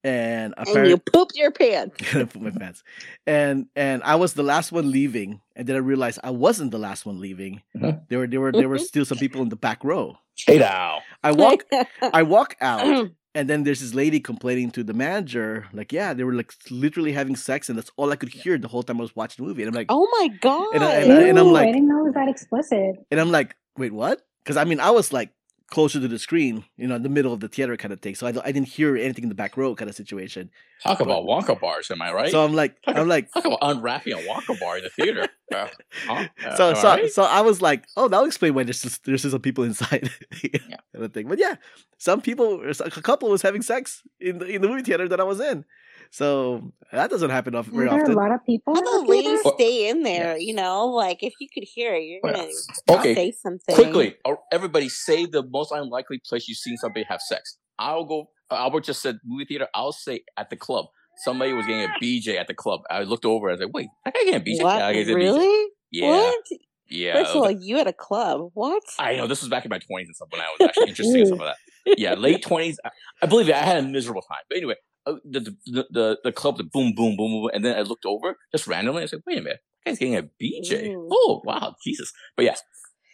and And apparently you pooped your pants. [LAUGHS] gonna my pants. And and I was the last one leaving, and then I realized I wasn't the last one leaving. Mhm. There were there were there were [LAUGHS] still some people in the back row. Hey now. I walk [LAUGHS] I walk out, [CLEARS THROAT] and then there's this lady complaining to the manager, like, yeah, they were like literally having sex, and that's all I could hear the whole time I was watching the movie. And I'm like, oh my god. And I- and I- and I'm Ew, like- I didn't know it was that explicit. and I'm like, wait, what? Because I mean, I was like closer to the screen, you know, in the middle of the theater kind of thing, so I, I didn't hear anything in the back row kind of situation. Talk about Wonka bars, am I right? So I'm like, I'm like, Talk about unwrapping a Wonka bar in the theater. [LAUGHS] Uh, huh? Uh, so I so right? so I was like, oh, that'll explain why there's just, there's just some people inside. Yeah. [LAUGHS] kind of thing. But yeah, some people, a couple was having sex in the in the movie theater that I was in. So that doesn't happen off very Were there a lot of people? How in the the ladies stay in there? You know, like if you could hear it, you're gonna okay, say something quickly, uh, everybody say the most unlikely place you've seen somebody have sex. I'll go. uh, Albert just said movie theater. I'll say at the club. Somebody was getting a BJ at the club. I looked over. And I was like, "Wait, that guy getting a BJ? What? Yeah, I guess a BJ. really? Yeah, What? yeah. First of it was all, you at a club? What? I know this was back in my twenties and stuff when I was actually interested in some of that. [LAUGHS] Yeah, late twenties. I, I believe it. I had a miserable time. But anyway, the, the the the club, the boom, boom, boom, boom, and then I looked over just randomly. I said, "Wait a minute, that guy's getting a BJ." Ooh. Oh wow, Jesus! But yes,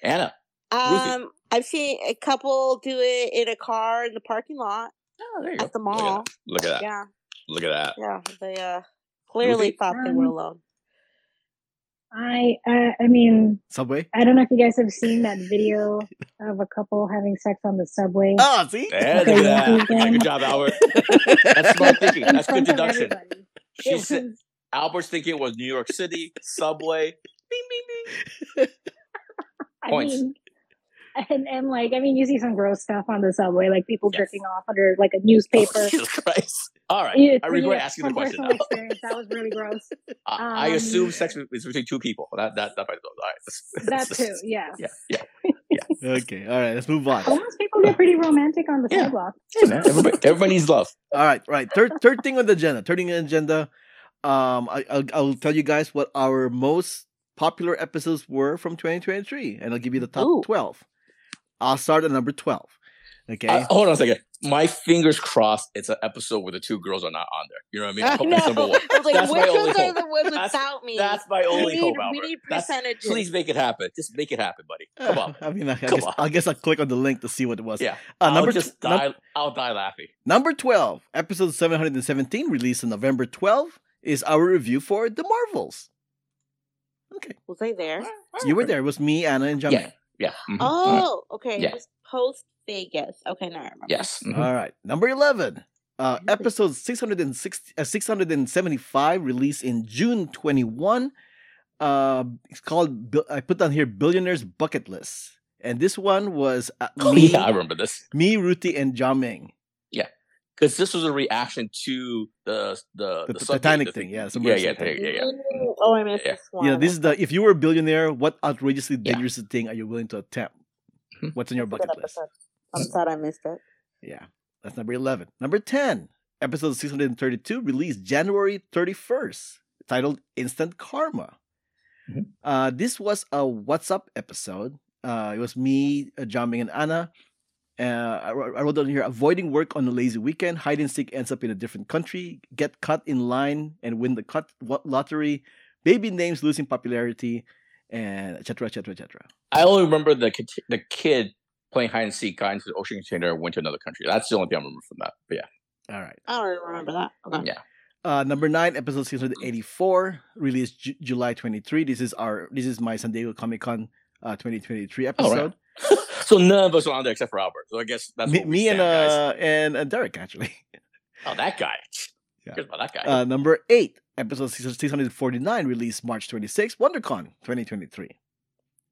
Ana. Ruthy. Um, I've seen a couple do it in a car in the parking lot Oh, there you go. at the Look at mall. Look at that. Yeah, Look at that. yeah. They uh clearly Ruthy? thought they were Um, alone. I, uh, I mean, Subway. I don't know if you guys have seen that video of a couple having sex on the subway. Oh, see. Yeah, look Okay, at that. Yeah, good job, Albert. [LAUGHS] That's smart thinking. That's good front deduction. She It said Albert's thinking it was New York City subway. Bing, bing, bing. I Points. mean, [LAUGHS] and and like I mean, you see some gross stuff on the subway, like people Yes. jerking off under like a newspaper. Oh, [LAUGHS] Jesus Christ! All right, Yeah, I so, regret yeah, asking the question. experience, that was really gross. [LAUGHS] I, I Um, assume sex is between two people. That that that. All right. That too, yeah. Yeah, yeah. Okay. All right. Let's move on. But most people get pretty romantic on the Yeah. sidewalk. Hey man, everybody, everybody needs love. All right. Right. Third third thing on the agenda. Third thing on the agenda. Um, I, I'll, I'll tell you guys what our most popular episodes were from 2023, and I'll give you the top Ooh. 12. I'll start at number 12. Okay. Uh, hold on a second. My fingers crossed. It's an episode where the two girls are not on there. You know what I mean? I [LAUGHS] I hope know. that's number one. [LAUGHS] I was like, That's my which only ones are hope. the ones That's- without me? That's my only we need, hope, we need That's- percentages. please make it happen. Just make it happen, buddy. Come on. [LAUGHS] I mean, I, I Come guess, on. I guess I'll click on the link to see what it was. Yeah. Uh, I'll number just tw- num- I'll die laughing. Number 12, episode 717, released on November 12, is our review for The Marvels. Okay. Was I there? You were there. It was me, Ana, and Jiaming. Yeah. Yeah. mhm. All right. Oh, okay. Yeah. Post Vegas. Okay, now I remember. Yes. mhm. All right. Number 11, uh, episode 660, uh, 675, released in June 21. Uh, it's called, I put down here, Billionaire's Bucket List. And this one was uh, [LAUGHS] Oh, me, yeah, I remember this. me, Ruthy, and Jiaming. Yeah, because this was a reaction to the the, The the, T- Titanic the thing, yeah, yeah, submerged yeah, Titanic. yeah, yeah, yeah. Oh, I missed Yeah. this one. You know, this is the if you were a billionaire, what outrageously Yeah. dangerous thing are you willing to attempt? Mhm. What's on your bucket list? I'm sad I missed it. Yeah, that's number eleven. Number ten, episode six hundred and thirty-two, released January thirty-first, titled "Instant Karma." Mhm. Uh, this was a What's Up episode. Uh, it was me, uh, Jiaming, and Ana. Uh, I, wrote, I wrote down here: avoiding work on a lazy weekend, hide and seek ends up in a different country, get cut in line and win the cut lottery, baby names losing popularity, and etc. etc. etc. I only remember the kid- the kid playing hide and seek, got into the ocean container, and went to another country. That's the only thing I remember from that. But yeah, All right. I don't remember that. Okay. Yeah. Uh, number nine, episode six hundred eighty-four, released Ju- July twenty-three. This is our this is my San Diego Comic Con uh, twenty twenty-three Oh, right. episode. [LAUGHS] so none of us were on there except for Albert. So I guess that's me, what we me and stand, guys. uh and, and Derek actually. Oh, that guy. Yeah. Cares about that guy. Uh, number eight, episode six hundred forty-nine, released March twenty-sixth, WonderCon twenty twenty-three.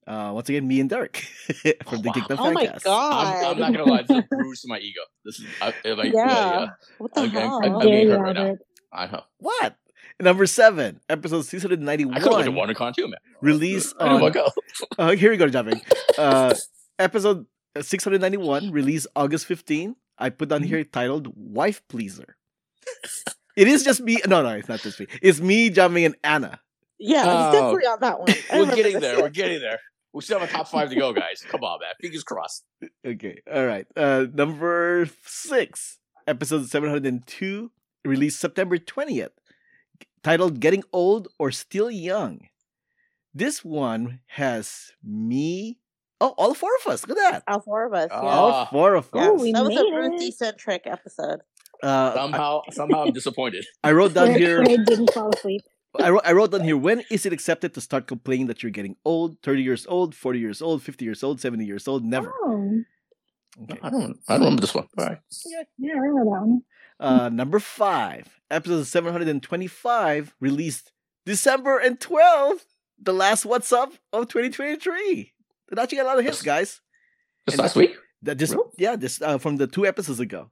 Uh, once again, me and Derek [LAUGHS] from the wow. Geek the Oh my Fancast. god. I'm, I'm not gonna lie, this [LAUGHS] bruised my ego. This is I, I- like, Yeah. yeah. What the Okay, hell? I- How I'm dare being you, hurt right now. I know. What? Number seven, episode six hundred I could have ninety-one, to WonderCon too, man. released I didn't on. go. [LAUGHS] Uh, here we go, Jiaming. Uh, episode 691, released August 15. I put down here titled Wife Pleaser. It is just me. No, no, it's not just me. It's me, Jiaming, and Ana. Yeah, Oh. he's definitely on that one. [LAUGHS] We're getting this. there. We're getting there. We still have a top five to go, guys. Come on, man. Fingers crossed. Okay, all right. Uh, number six, episode 702, released September 20th, titled Getting Old or Still Young. This one has me. Oh, all four of us. Look at that. All four of us. Yeah. Oh. All four of Oh, us. we that was a Ruthy centric episode. Uh, Somehow, somehow, I'm [LAUGHS] disappointed. I wrote down here. I didn't fall asleep. I wrote, I wrote down here when is it accepted to start complaining that you're getting old 30 years old 40 years old 50 years old 70 years old never Oh, okay. I don't. I don't remember this one. All right. yeah, I remember that one. uh number five episode 725 released december and 12th the last what's up of 2023 it actually got a lot of hits guys Just And- last week. that just Really? yeah this uh, from the two episodes ago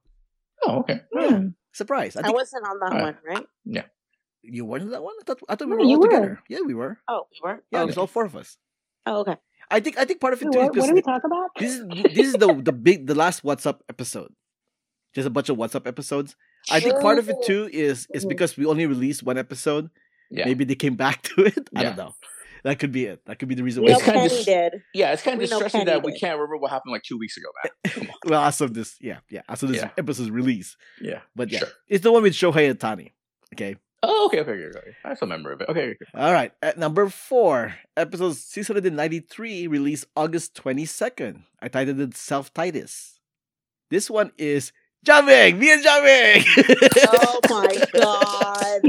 Oh, okay. yeah surprise i I, wasn't on that Alright. one, right? Yeah. You weren't in that one i thought, I thought we No, were all you were. together yeah we were Oh, we were. yeah it was all four of us oh, okay. i think i think part of it too is what, what because we talk about? this is this is the the big the last what's up episode just a bunch of what's up episodes i think part of it too is is Mhm. because we only released one episode Yeah. maybe they came back [LAUGHS] to it i Yeah. don't know that could be it that could be the reason We why know It's kinda Penny did. Yeah, it's kind of We know distressing Penny that we can't remember what happened like two weeks ago, man. [LAUGHS] well as of this yeah yeah as of this Yeah. episode's release Yeah. but yeah Sure. it's the one with Shohei Ohtani. okay Oh, okay, okay, okay. okay. I have some memory of it. Okay, okay. all right at number four episode 693 released august 22nd i titled it self-titus this one is Jiaming! Me and Jiaming! Oh my [LAUGHS] god.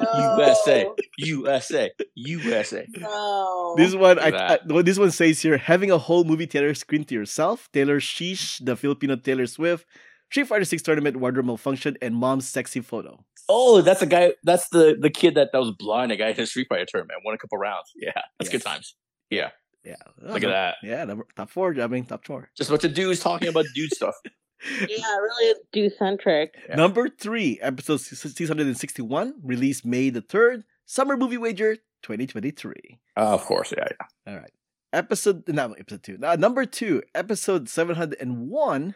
No. USA, USA, USA. No. This one, I, I, well, this one says here: having a whole movie theater screen to yourself. Taylor Sheesh, the Filipino Taylor Swift, Street Fighter Six tournament wardrobe malfunction, and mom's sexy photo. Oh, that's a guy. That's the the kid that, that was blind. A guy in a Street Fighter tournament won a couple rounds. Yeah, that's good times. Yeah, Yeah, look at that. Yeah, number, top four, I mean, top four. Just a bunch of dudes talking about dude stuff. [LAUGHS] yeah, really is do centric. Yeah. Number three, episode six hundred and sixty-one, released May the third, summer movie wager, twenty twenty-three. Uh, of course, yeah, yeah. All right. Episode no episode two. Uh, number two, episode seven hundred and one,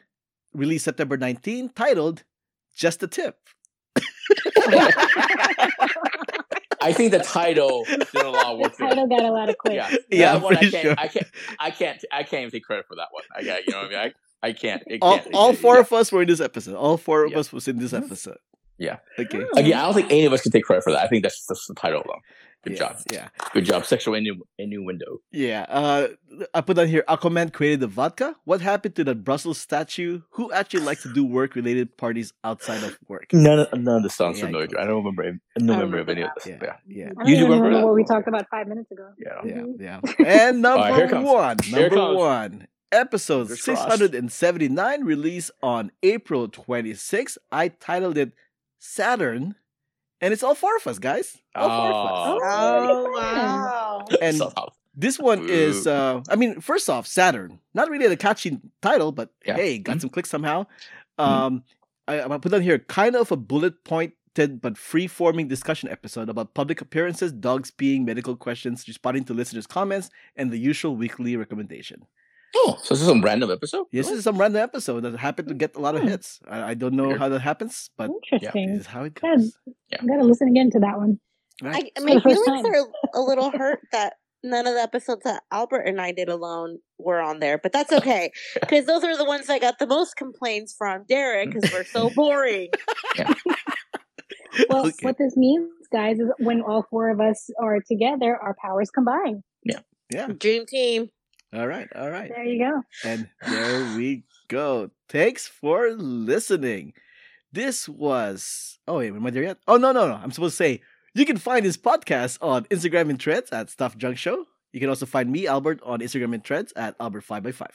released September 19, titled Just a Tip. [LAUGHS] I think the title did a lot of The work. there. title got a lot of clicks. Yeah, Yeah, that one I can't, sure. I can't, I can't, I can't even take credit for that one. I got, you know what I mean? I, I can't. It all, can't. all It- four yeah. of us were in this episode. All four of Yeah. us was in this episode. Yeah. Okay. Oh. Again, I don't think any of us can take credit for that. I think that's just the title alone. Good yeah, job. Yeah. Good job. Sexual innu- innuendo. Yeah. Uh, I put down here Aquaman created the vodka. What happened to that Brussels statue? Who actually likes to do work related parties outside of work? None of, none of this sounds Yeah, familiar. cool. I don't remember. any- No I memory of remember any of this. Yeah. Yeah. Yeah. I You don't remember remember what we talked about five minutes ago. Yeah. Yeah. Yeah. [LAUGHS] And number here it comes. one. Number one. Episode Fingers crossed. 679 released on April 26. I titled it Saturn. And it's all four of us, guys. All four of us. Oh. Oh wow. And Somehow. This one is, uh, I mean, first off, Saturn. Not really a catchy title, but Yeah. hey, got Mhm. some clicks somehow. Um, I, I put on here kind of a bullet pointed but free forming discussion episode about public appearances, dogs peeing, medical questions, responding to listeners' comments, and the usual weekly recommendation. Oh, so this is some random episode? Yes, this is some random episode that happened to get a lot of Hmm. hits. I, I don't know Weird. how that happens, but Interesting. this is how it goes. Yeah. I gotta listen again to that one. Right? I, my the feelings time. are a little hurt that none of the episodes that Albert and I did alone were on there, but that's okay [LAUGHS] because those are the ones that got the most complaints from Derek because we're so boring. [LAUGHS] [LAUGHS] Well, Okay. what this means, guys, is when all four of us are together, our powers combine. Yeah, yeah. Dream team. All right. All right. There you go. And there we go. Thanks for listening. This was. Oh, wait, am I there yet? Oh, no, no, no. I'm supposed to say you can find this podcast on Instagram and Threads at Stuff Junk Show. You can also find me, Albert, on Instagram and Threads at Albert5x5.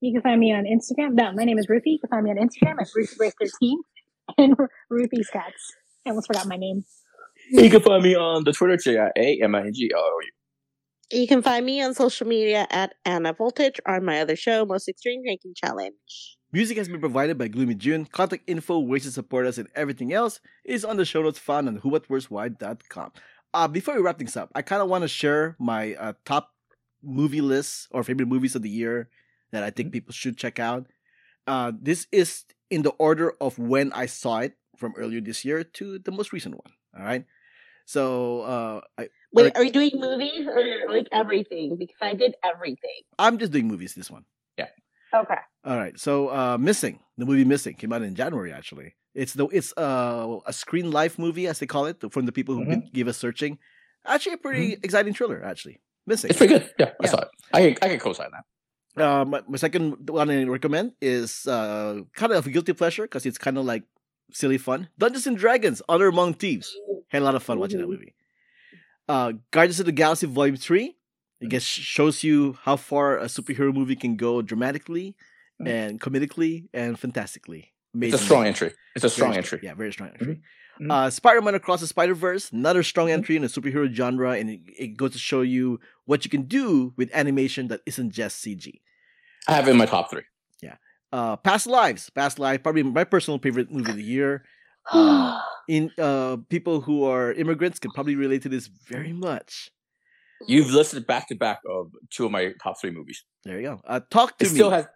You can find me on Instagram. No, my name is Ruthy. You can find me on Instagram at RuthieBrace13 and [LAUGHS] Ruthie's Cats. I almost forgot my name. You can find me on the Twitter, J I A M I N G L O U. You can find me on social media at Ana Voltage or on my other show, Most Extreme Drinking Challenge. Music has been provided by Gloomy June. Contact info, ways to support us, and everything else is on the show notes found on whowhatwhereswhy.com. Uh, before we wrap things up, I kind of want to share my uh, top movie lists or favorite movies of the year that I think people should check out. Uh, this is in the order of when I saw it from earlier this year to the most recent one. All right. So uh, I, Wait, Alright. are you doing movies or like everything? Because I did everything. I'm just doing movies this one. Yeah. Okay. All right. So uh Missing, the movie Missing came out in January actually. It's the it's uh, a screen life movie as they call it from the people who Mhm. gi- give us searching. Actually a pretty exciting thriller actually. Missing. It's pretty good. Yeah, I saw it. I can, I can co-sign that. Uh, my, my second one I recommend is uh kind of a guilty pleasure because it's kind of like silly fun. Dungeons and Dragons: Honor Among Thieves. Had a lot of fun watching that movie. Uh, Guardians of the Galaxy Volume Three. It gets shows you how far a superhero movie can go dramatically, Mm. and comedically, and fantastically. It's a strong entry. It's a Very strong entry. Yeah, very strong entry. Mhm. Uh, Spider-Man Across the Spider-Verse, another strong Mhm. entry in the superhero genre, and it, it goes to show you what you can do with animation that isn't just CG. I have it in my top three. Yeah. Uh, Past Lives, Past Lives, probably my personal favorite movie of the year. Uh, [GASPS] in uh, people who are immigrants can probably relate to this very much. You've listed back to back of two of my top three movies. There you go. Uh, talk to It me. still has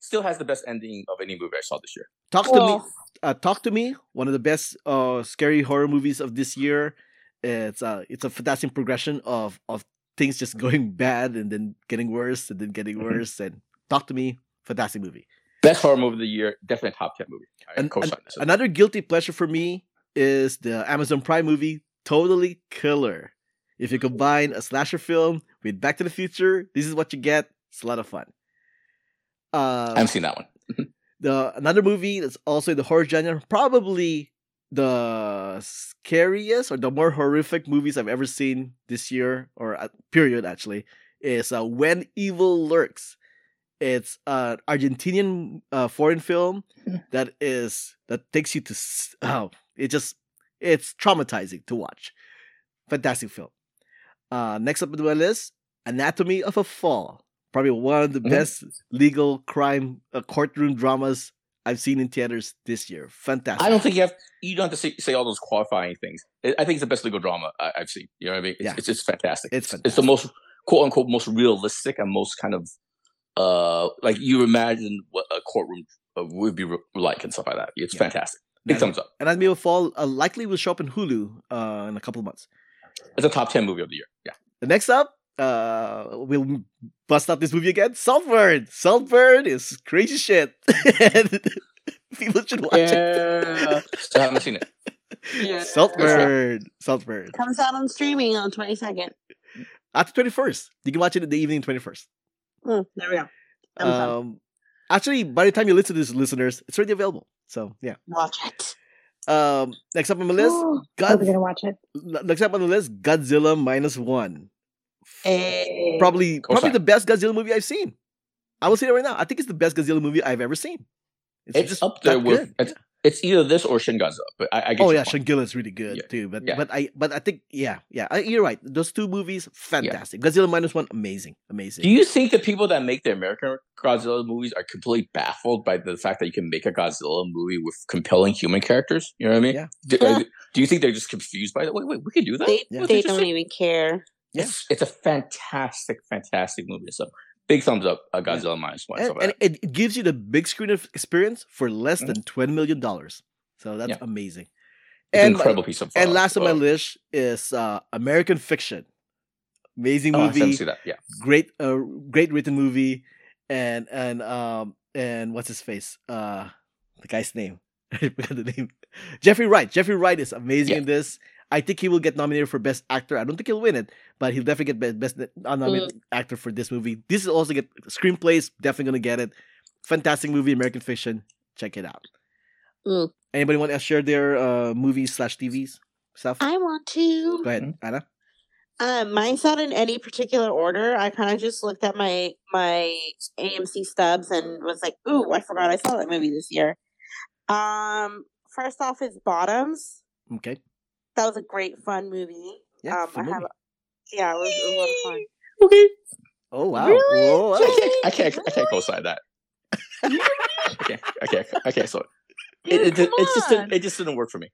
still has the best ending of any movie I saw this year. talk to me. Uh, Talk to Me, one of the best uh, scary horror movies of this year. It's uh, it's a fantastic progression of of things just [LAUGHS] going bad and then getting worse and then getting Mhm. worse. And Talk to Me, fantastic movie. Best horror movie of the year, definitely top ten movie. I An- this. Another guilty pleasure for me is the Amazon Prime movie Totally Killer. If you combine a slasher film with Back to the Future, this is what you get. It's a lot of fun. Uh, I haven't seen that one. [LAUGHS] the another movie that's also in the horror genre, probably the scariest or the more horrific movies I've ever seen this year or uh, period actually is uh, When Evil Lurks. It's an Argentinian uh, foreign film that is that takes you to oh it just it's traumatizing to watch. Fantastic film. Uh, next up on my list, Anatomy of a Fall. Probably one of the Mhm. best legal crime uh, courtroom dramas I've seen in theaters this year. Fantastic. I don't think you have you don't have to say, say all those qualifying things. I I think it's the best legal drama I, I've seen. You know what I mean? It's, Yeah. it's just fantastic. It's It's the most quote unquote most realistic and most kind of uh like you imagine what a courtroom uh, would be like and stuff like that. It's Yeah. fantastic. Big thumbs up. Anatomy of a Fall uh, likely will show up in Hulu uh, in a couple of months. It's a top ten movie of the year. Yeah. The next up, uh, we'll bust out this movie again. Saltburn. Saltburn is crazy shit. [LAUGHS] People should watch it. Yeah. Still haven't seen it. Yeah. Saltburn. Saltburn. comes out on streaming on twenty second. After twenty first, you can watch it in the evening twenty first. Mm, there we go. Um, actually, by the time you listen to this, listeners, it's already available. So yeah. Watch it. Um, next up on the list, [GASPS] Oh, God, we're gonna watch it. next up on the list, Godzilla minus one. Eh, Probably, Cool probably sign. the best Godzilla movie I've seen. I will say it right now. I think it's the best Godzilla movie I've ever seen. It's just up there with it's, It's either this or Shin Godzilla. But I, I get Oh yeah, point. Shin Godzilla is really good Yeah. too. But Yeah. but I but I think yeah yeah I, you're right. Those two movies fantastic. Godzilla minus one amazing amazing. Do you think the people that make the American Godzilla movies are completely baffled by the fact that you can make a Godzilla movie with compelling human characters? You know what I mean? Yeah. Do, Yeah. do you think they're just confused by that? Wait, wait, we can do that? They Yeah. What's they don't even care. Yeah. It's, it's a fantastic, fantastic movie. So big thumbs up, uh, Godzilla minus one. and, and it, gives you the big screen experience for less than twenty million dollars. So that's Yeah. amazing. It's an and incredible piece of. And last on my list is uh, American Fiction. Amazing Oh, movie, seen that. Yeah, great, uh, great written movie, and and um and what's his face? Uh, the guy's name. [LAUGHS] I forgot the name. Jeffrey Wright. Jeffrey Wright is amazing Yeah. in this. I think he will get nominated for best actor. I don't think he'll win it, but he'll definitely get be- best uh, nominated actor for this movie. This is also get screenplays. Definitely gonna get it. Fantastic movie, American Fiction. Check it out. Mm. Anybody want to share their uh, movies slash TVs stuff? I want to. Go ahead, Mm-hmm. Ana. Um, mine's not in any particular order. I kind of just looked at my my AMC stubs and was like, "Ooh, I forgot I saw that movie this year." Um, first off is Bottoms. Okay. That was a great fun movie. Yeah. um, I fun have, movie. Yeah, it was, it was a lot of fun. okay. Oh wow. Really? Whoa, I can't, I can't, I can't co-sign that. okay, okay, okay. So it, it, Dude, it, just didn't, it just didn't work for me.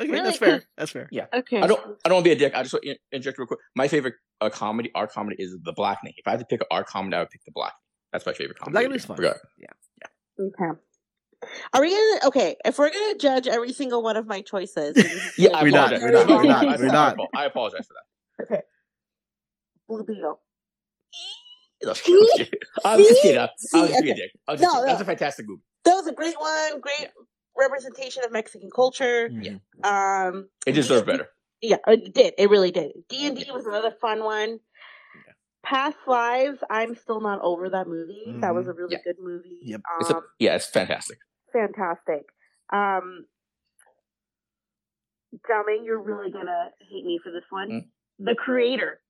Okay, Really? that's fair. That's fair. Yeah. Okay. I don't, I don't want to be a dick. I just want to inject real quick. My favorite uh, comedy, our comedy, is The Black Blackening. If I had to pick an our comedy, I would pick The Black. That's my favorite comedy. Blackening is fun. Regard- Okay. Are we gonna okay? If we're gonna judge every single one of my choices, Yeah, We're not, we're not, we're not, we're not. I apologize for that. Blue Beetle. Okay. I was just kidding. I was See? just being a dick. I was just No, kidding. That's no. a fantastic movie. That was a great one. Great representation of Mexican culture. Mhm. Um, It deserved better. yeah, it did. It really did. D and D was another fun one. Past Lives. I'm still not over that movie. That was a really Yeah. good movie. Yep. It's a, Um, yeah, it's fantastic. fantastic. Um, Jiaming, you're really gonna hate me for this one. Mm. The Creator.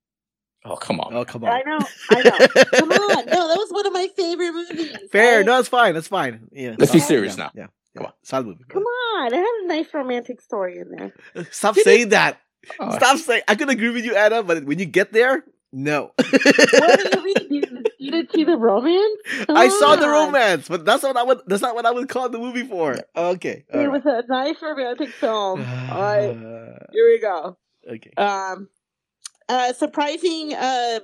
Oh, come on. Oh come on! I know. I know. [LAUGHS] Come on. No, that was one of my favorite movies. Fair. right? No, it's fine. That's fine. Yeah. Let's be serious yeah, now. Yeah. Come yeah. Solid movie. Come on. It has a nice romantic story in there. [LAUGHS] Stop saying that. Oh, Stop saying. I could agree with you, Ana, but when you get there, no. What do you [LAUGHS] mean? You didn't see the romance? Come I saw the romance, but that's what I would. That's not what I would call the movie for. Okay. all It right. was a nice romantic film. [SIGHS] All right. Here we go. okay. Um, uh, surprising uh,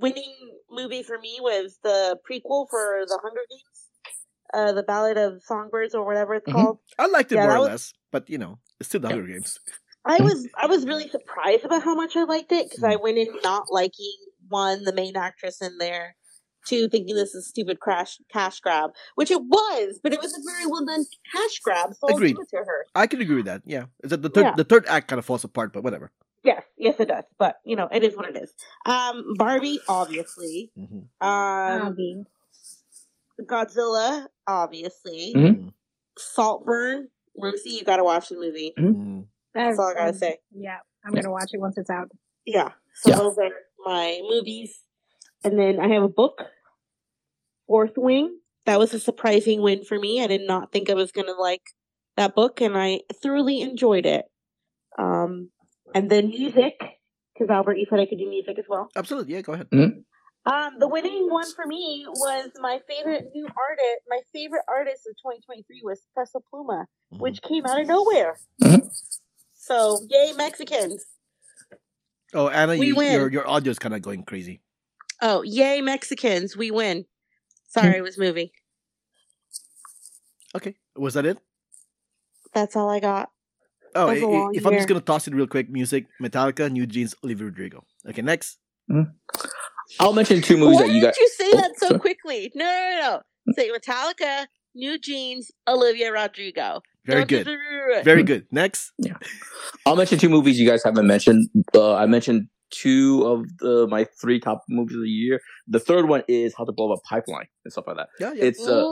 winning movie for me was the prequel for The Hunger Games, uh, the Ballad of Songbirds or whatever it's Mhm. called. I liked it Yeah, more or was- less, but you know, it's still the. Hunger Games. I was I was really surprised about how much I liked it because I went in not liking one the main actress in there, two thinking this is a stupid crash cash grab, which it was, but it was a very well done cash grab. So Agreed. it to her. I can agree with that. Yeah, is that the third? Yeah. The third act kind of falls apart, but whatever. Yes, yes, it does. But you know, it is what it is. Um, Barbie, obviously. Mhm. Um, Abby. Godzilla, obviously. Mhm. Saltburn. Lucy, you gotta watch the movie. Mhm. That's all I gotta say. Yeah, I'm gonna watch it once it's out. Yeah. So Yeah. those are my movies. And then I have a book, Fourth Wing. That was a surprising win for me. I did not think I was gonna like that book, and I thoroughly enjoyed it. Um, and then music, because Albert, you said I could do music as well. Absolutely. Yeah, go ahead. Um, the winning one for me was my favorite new artist. My favorite artist of 2023 was Peso Pluma, Mhm. which came out of nowhere. Mhm. So, yay, Mexicans! Oh, Ana, We you, win. your your audio is kind of going crazy. Oh, yay, Mexicans! We win. Sorry, I was moving. Okay, was that it? That's all I got. Oh, That's a i- i- long if I'm just gonna toss it real quick, music, Metallica, NewJeans, Olivia Rodrigo. Okay, next. I'll mention two movies Why that you guys did got. you say Oh, that so sorry. quickly? No, no, no. Say Metallica, NewJeans, Olivia Rodrigo. Very good. Very good. Next. Yeah. I'll mention two movies you guys haven't mentioned. Uh, I mentioned two of the my three top movies of the year. The third one is How to Blow Up a Pipeline and stuff like that. Yeah, yeah. It's uh,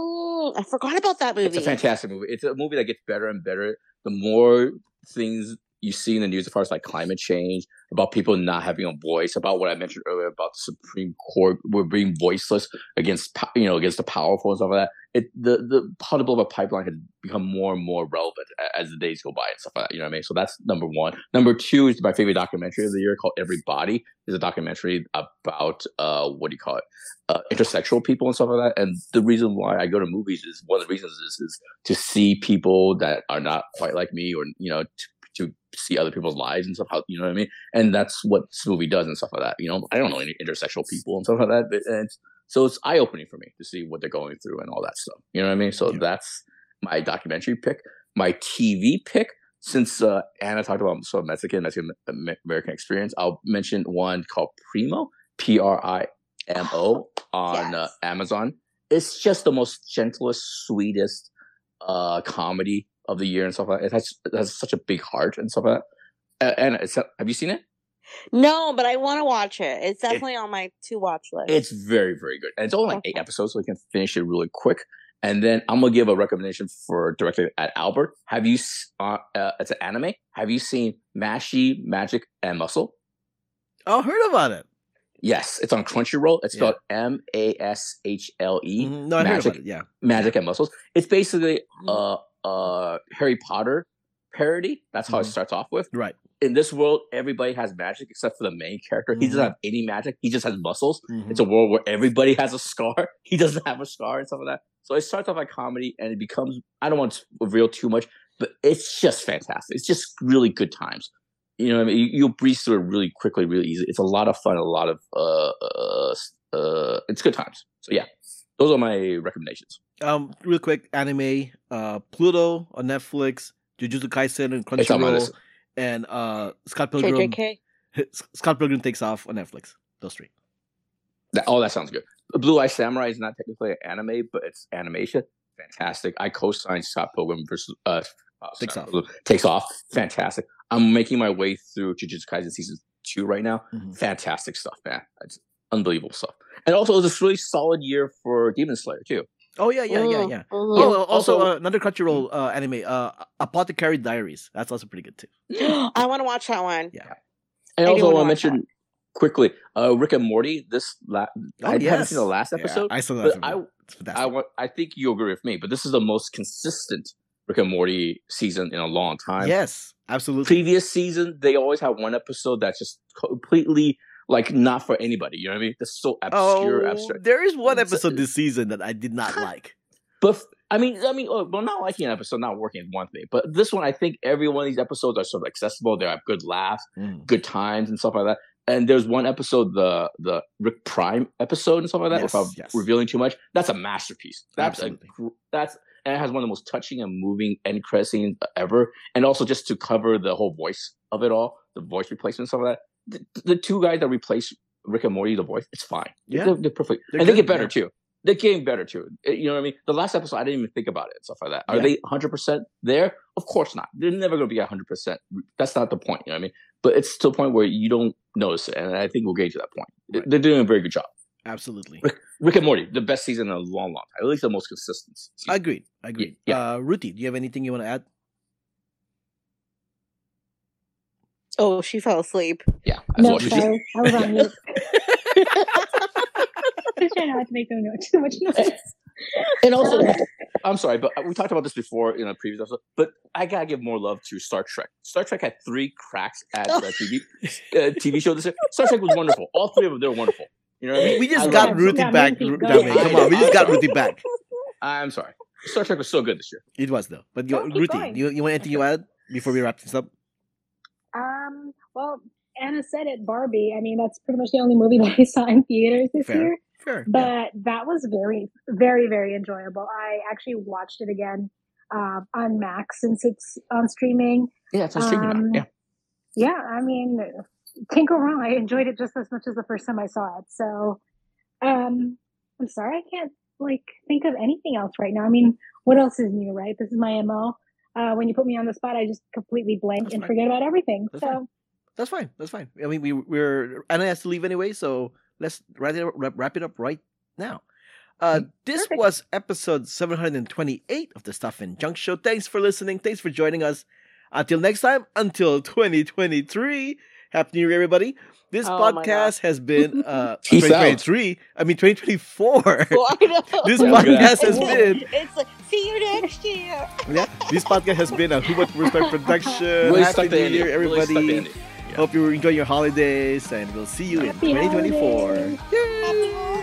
I forgot about that movie. it's a fantastic movie. It's a movie that gets better and better the more things you see in the news as far as like climate change, about people not having a voice, about what I mentioned earlier about the Supreme Court we're being voiceless against you know against the powerful and stuff like that. It the the how to a pipeline has become more and more relevant as the days go by and stuff like that. You know what I mean? So that's number one. Number two is my favorite documentary of the year called Everybody. is a documentary about uh what do you call it? Uh, intersexual people and stuff like that. And the reason why I go to movies is one of the reasons is, is to see people that are not quite like me or you know to see other people's lives and stuff. How you know what I mean? And that's what this movie does and stuff like that. You know, I don't know any intersexual people and stuff like that, but and so it's eye opening for me to see what they're going through and all that stuff. You know what I mean? So yeah. that's my documentary pick. My TV pick, since uh, Ana talked about sort of Mexican Mexican American experience, I'll mention one called Primo, P R I M O, on uh, yes. uh, Amazon. It's just the most gentlest, sweetest uh, comedy of the year and stuff like that. It has, it has such a big heart and stuff like that. And it's, have you seen it? No, but I want to watch it. It's definitely it, on my to watch list. It's very, very good. And it's only like okay. eight episodes, so we can finish it really quick. And then I'm gonna give a recommendation for directly at Albert. Have you? Uh, uh, it's an anime. Have you seen Mashle Magic and Muscle? Oh, heard about it. Yes, it's on Crunchyroll. It's spelled M A S H L E. Mm-hmm. No, I Magic, heard about it. Yeah, Magic and Muscles. It's basically mm-hmm. uh uh Harry Potter parody. That's how mm-hmm. it starts off with. Right. In this world, everybody has magic except for the main character. He doesn't mm-hmm. have any magic. He just has muscles. Mm-hmm. It's a world where everybody has a scar. [LAUGHS] He doesn't have a scar and stuff like that. So it starts off like comedy and it becomes I don't want to reveal too much, but it's just fantastic. It's just really good times. You know, I mean, you, you'll breeze through it really quickly, really easy. It's a lot of fun, a lot of uh, uh, uh it's good times. So yeah, those are my recommendations. Um, real quick, anime, uh, Pluto on Netflix, Jujutsu Kaisen and Crunchyroll, and uh, Scott Pilgrim. JJK. [LAUGHS] Scott Pilgrim takes off on Netflix. Those three. That, oh, that sounds good. Blue Eye Samurai is not technically an anime, but it's animation. Fantastic. I co-signed Scott Pilgrim versus uh, uh takes off. Takes off. Fantastic. I'm making my way through Jujutsu Kaisen season two right now. Mm-hmm. Fantastic stuff, man. It's unbelievable stuff. And also, it was a really solid year for Demon Slayer too. Oh yeah, yeah, yeah, yeah. Oh, oh also, also uh, another Crunchyroll uh, anime, uh, Apothecary Diaries. That's also pretty good too. [GASPS] I want to watch that one. Yeah. And also I also want to mention that. quickly, uh, Rick and Morty. This la- oh, I yes. haven't seen the last episode. Yeah, I saw that. I, I want. I think you agree with me, but this is the most consistent Rick and Morty season in a long time. Yes, absolutely. Previous season, they always have one episode that's just completely like not for anybody. You know what I mean? That's so obscure, oh, abstract. There is one episode this season that I did not [LAUGHS] like. But I mean, I mean, well, not liking an episode, not working is one thing. But this one, I think every one of these episodes are sort of accessible. They have good laughs, mm. good times, and stuff like that. And there's one episode, the the Rick Prime episode and stuff like that. Yes, without yes. revealing too much, that's a masterpiece. That's Absolutely. a that's and it has one of the most touching and moving end credit scenes ever. And also just to cover the whole voice of it all, the voice replacement, stuff like that the, the two guys that replace Rick and Morty, the voice, it's fine. Yeah, they're, they're perfect, they're and good, they get better yeah. too. They're getting better too. Eh, you know what I mean? The last episode, I didn't even think about it and stuff like that. Are yeah. they 100 percent there? Of course not. They're never going to be 100. percent That's not the point. You know what I mean? But it's to a point where you don't notice it, and I think we'll get to that point. Right. They're doing a very good job. Absolutely. Rick, Rick, and Morty, the best season in a long, long time. At least the most consistent. Season. Agreed. Agreed. Yeah. Uh, Ruthy, do you have anything you want to add? Oh, she fell asleep. Yeah. No, sorry. I was on mute. I was trying not to make them know too much noise. And also, [LAUGHS] I'm sorry, but we talked about this before in a previous episode. But I gotta give more love to Star Trek. Star Trek had three cracks at the TV [LAUGHS] uh, TV show this year. Star Trek was wonderful. All three of them, they were wonderful. You know what I mean? We just I got Ruthy back. Come on, we just got Ruthy back. I'm sorry. Star Trek was so good this year. It was though. But you, Ruthy, you, you want anything you add before we wrap this up? Um, well, Ana said it, Barbie. I mean, that's pretty much the only movie [LAUGHS] that I saw in theaters this Fair. year. Fair. But yeah. that was very, very, very enjoyable. I actually watched it again uh, on Max since it's on streaming. Yeah, it's on streaming. Um, yeah. Yeah, I mean, can't go wrong. I enjoyed it just as much as the first time I saw it. So, um, I'm sorry, I can't like think of anything else right now. I mean, what else is new, right? This is my mo uh, when you put me on the spot, I just completely blank That's and fine. forget about everything. That's so fine. That's fine. That's fine. I mean, we we're Ana has to leave anyway, so let's wrap it up, wrap it up right now. Uh, this Perfect. was episode 728 of the Stuff and Junk Show. Thanks for listening. Thanks for joining us. Until next time, until 2023. Happy New Year, everybody. This Oh podcast has been uh [LAUGHS] Peace out. 2023. I mean 2024. [LAUGHS] Well, I know. [LAUGHS] this Yeah, podcast has been It's like, see you next year. yeah, this podcast has been a Who But Respect production. Really Happy stuck New ending. Year, Really stuck the everybody. Yeah. Hope you're enjoying your holidays, and we'll see you Happy in 2024. holidays. Yay! Happy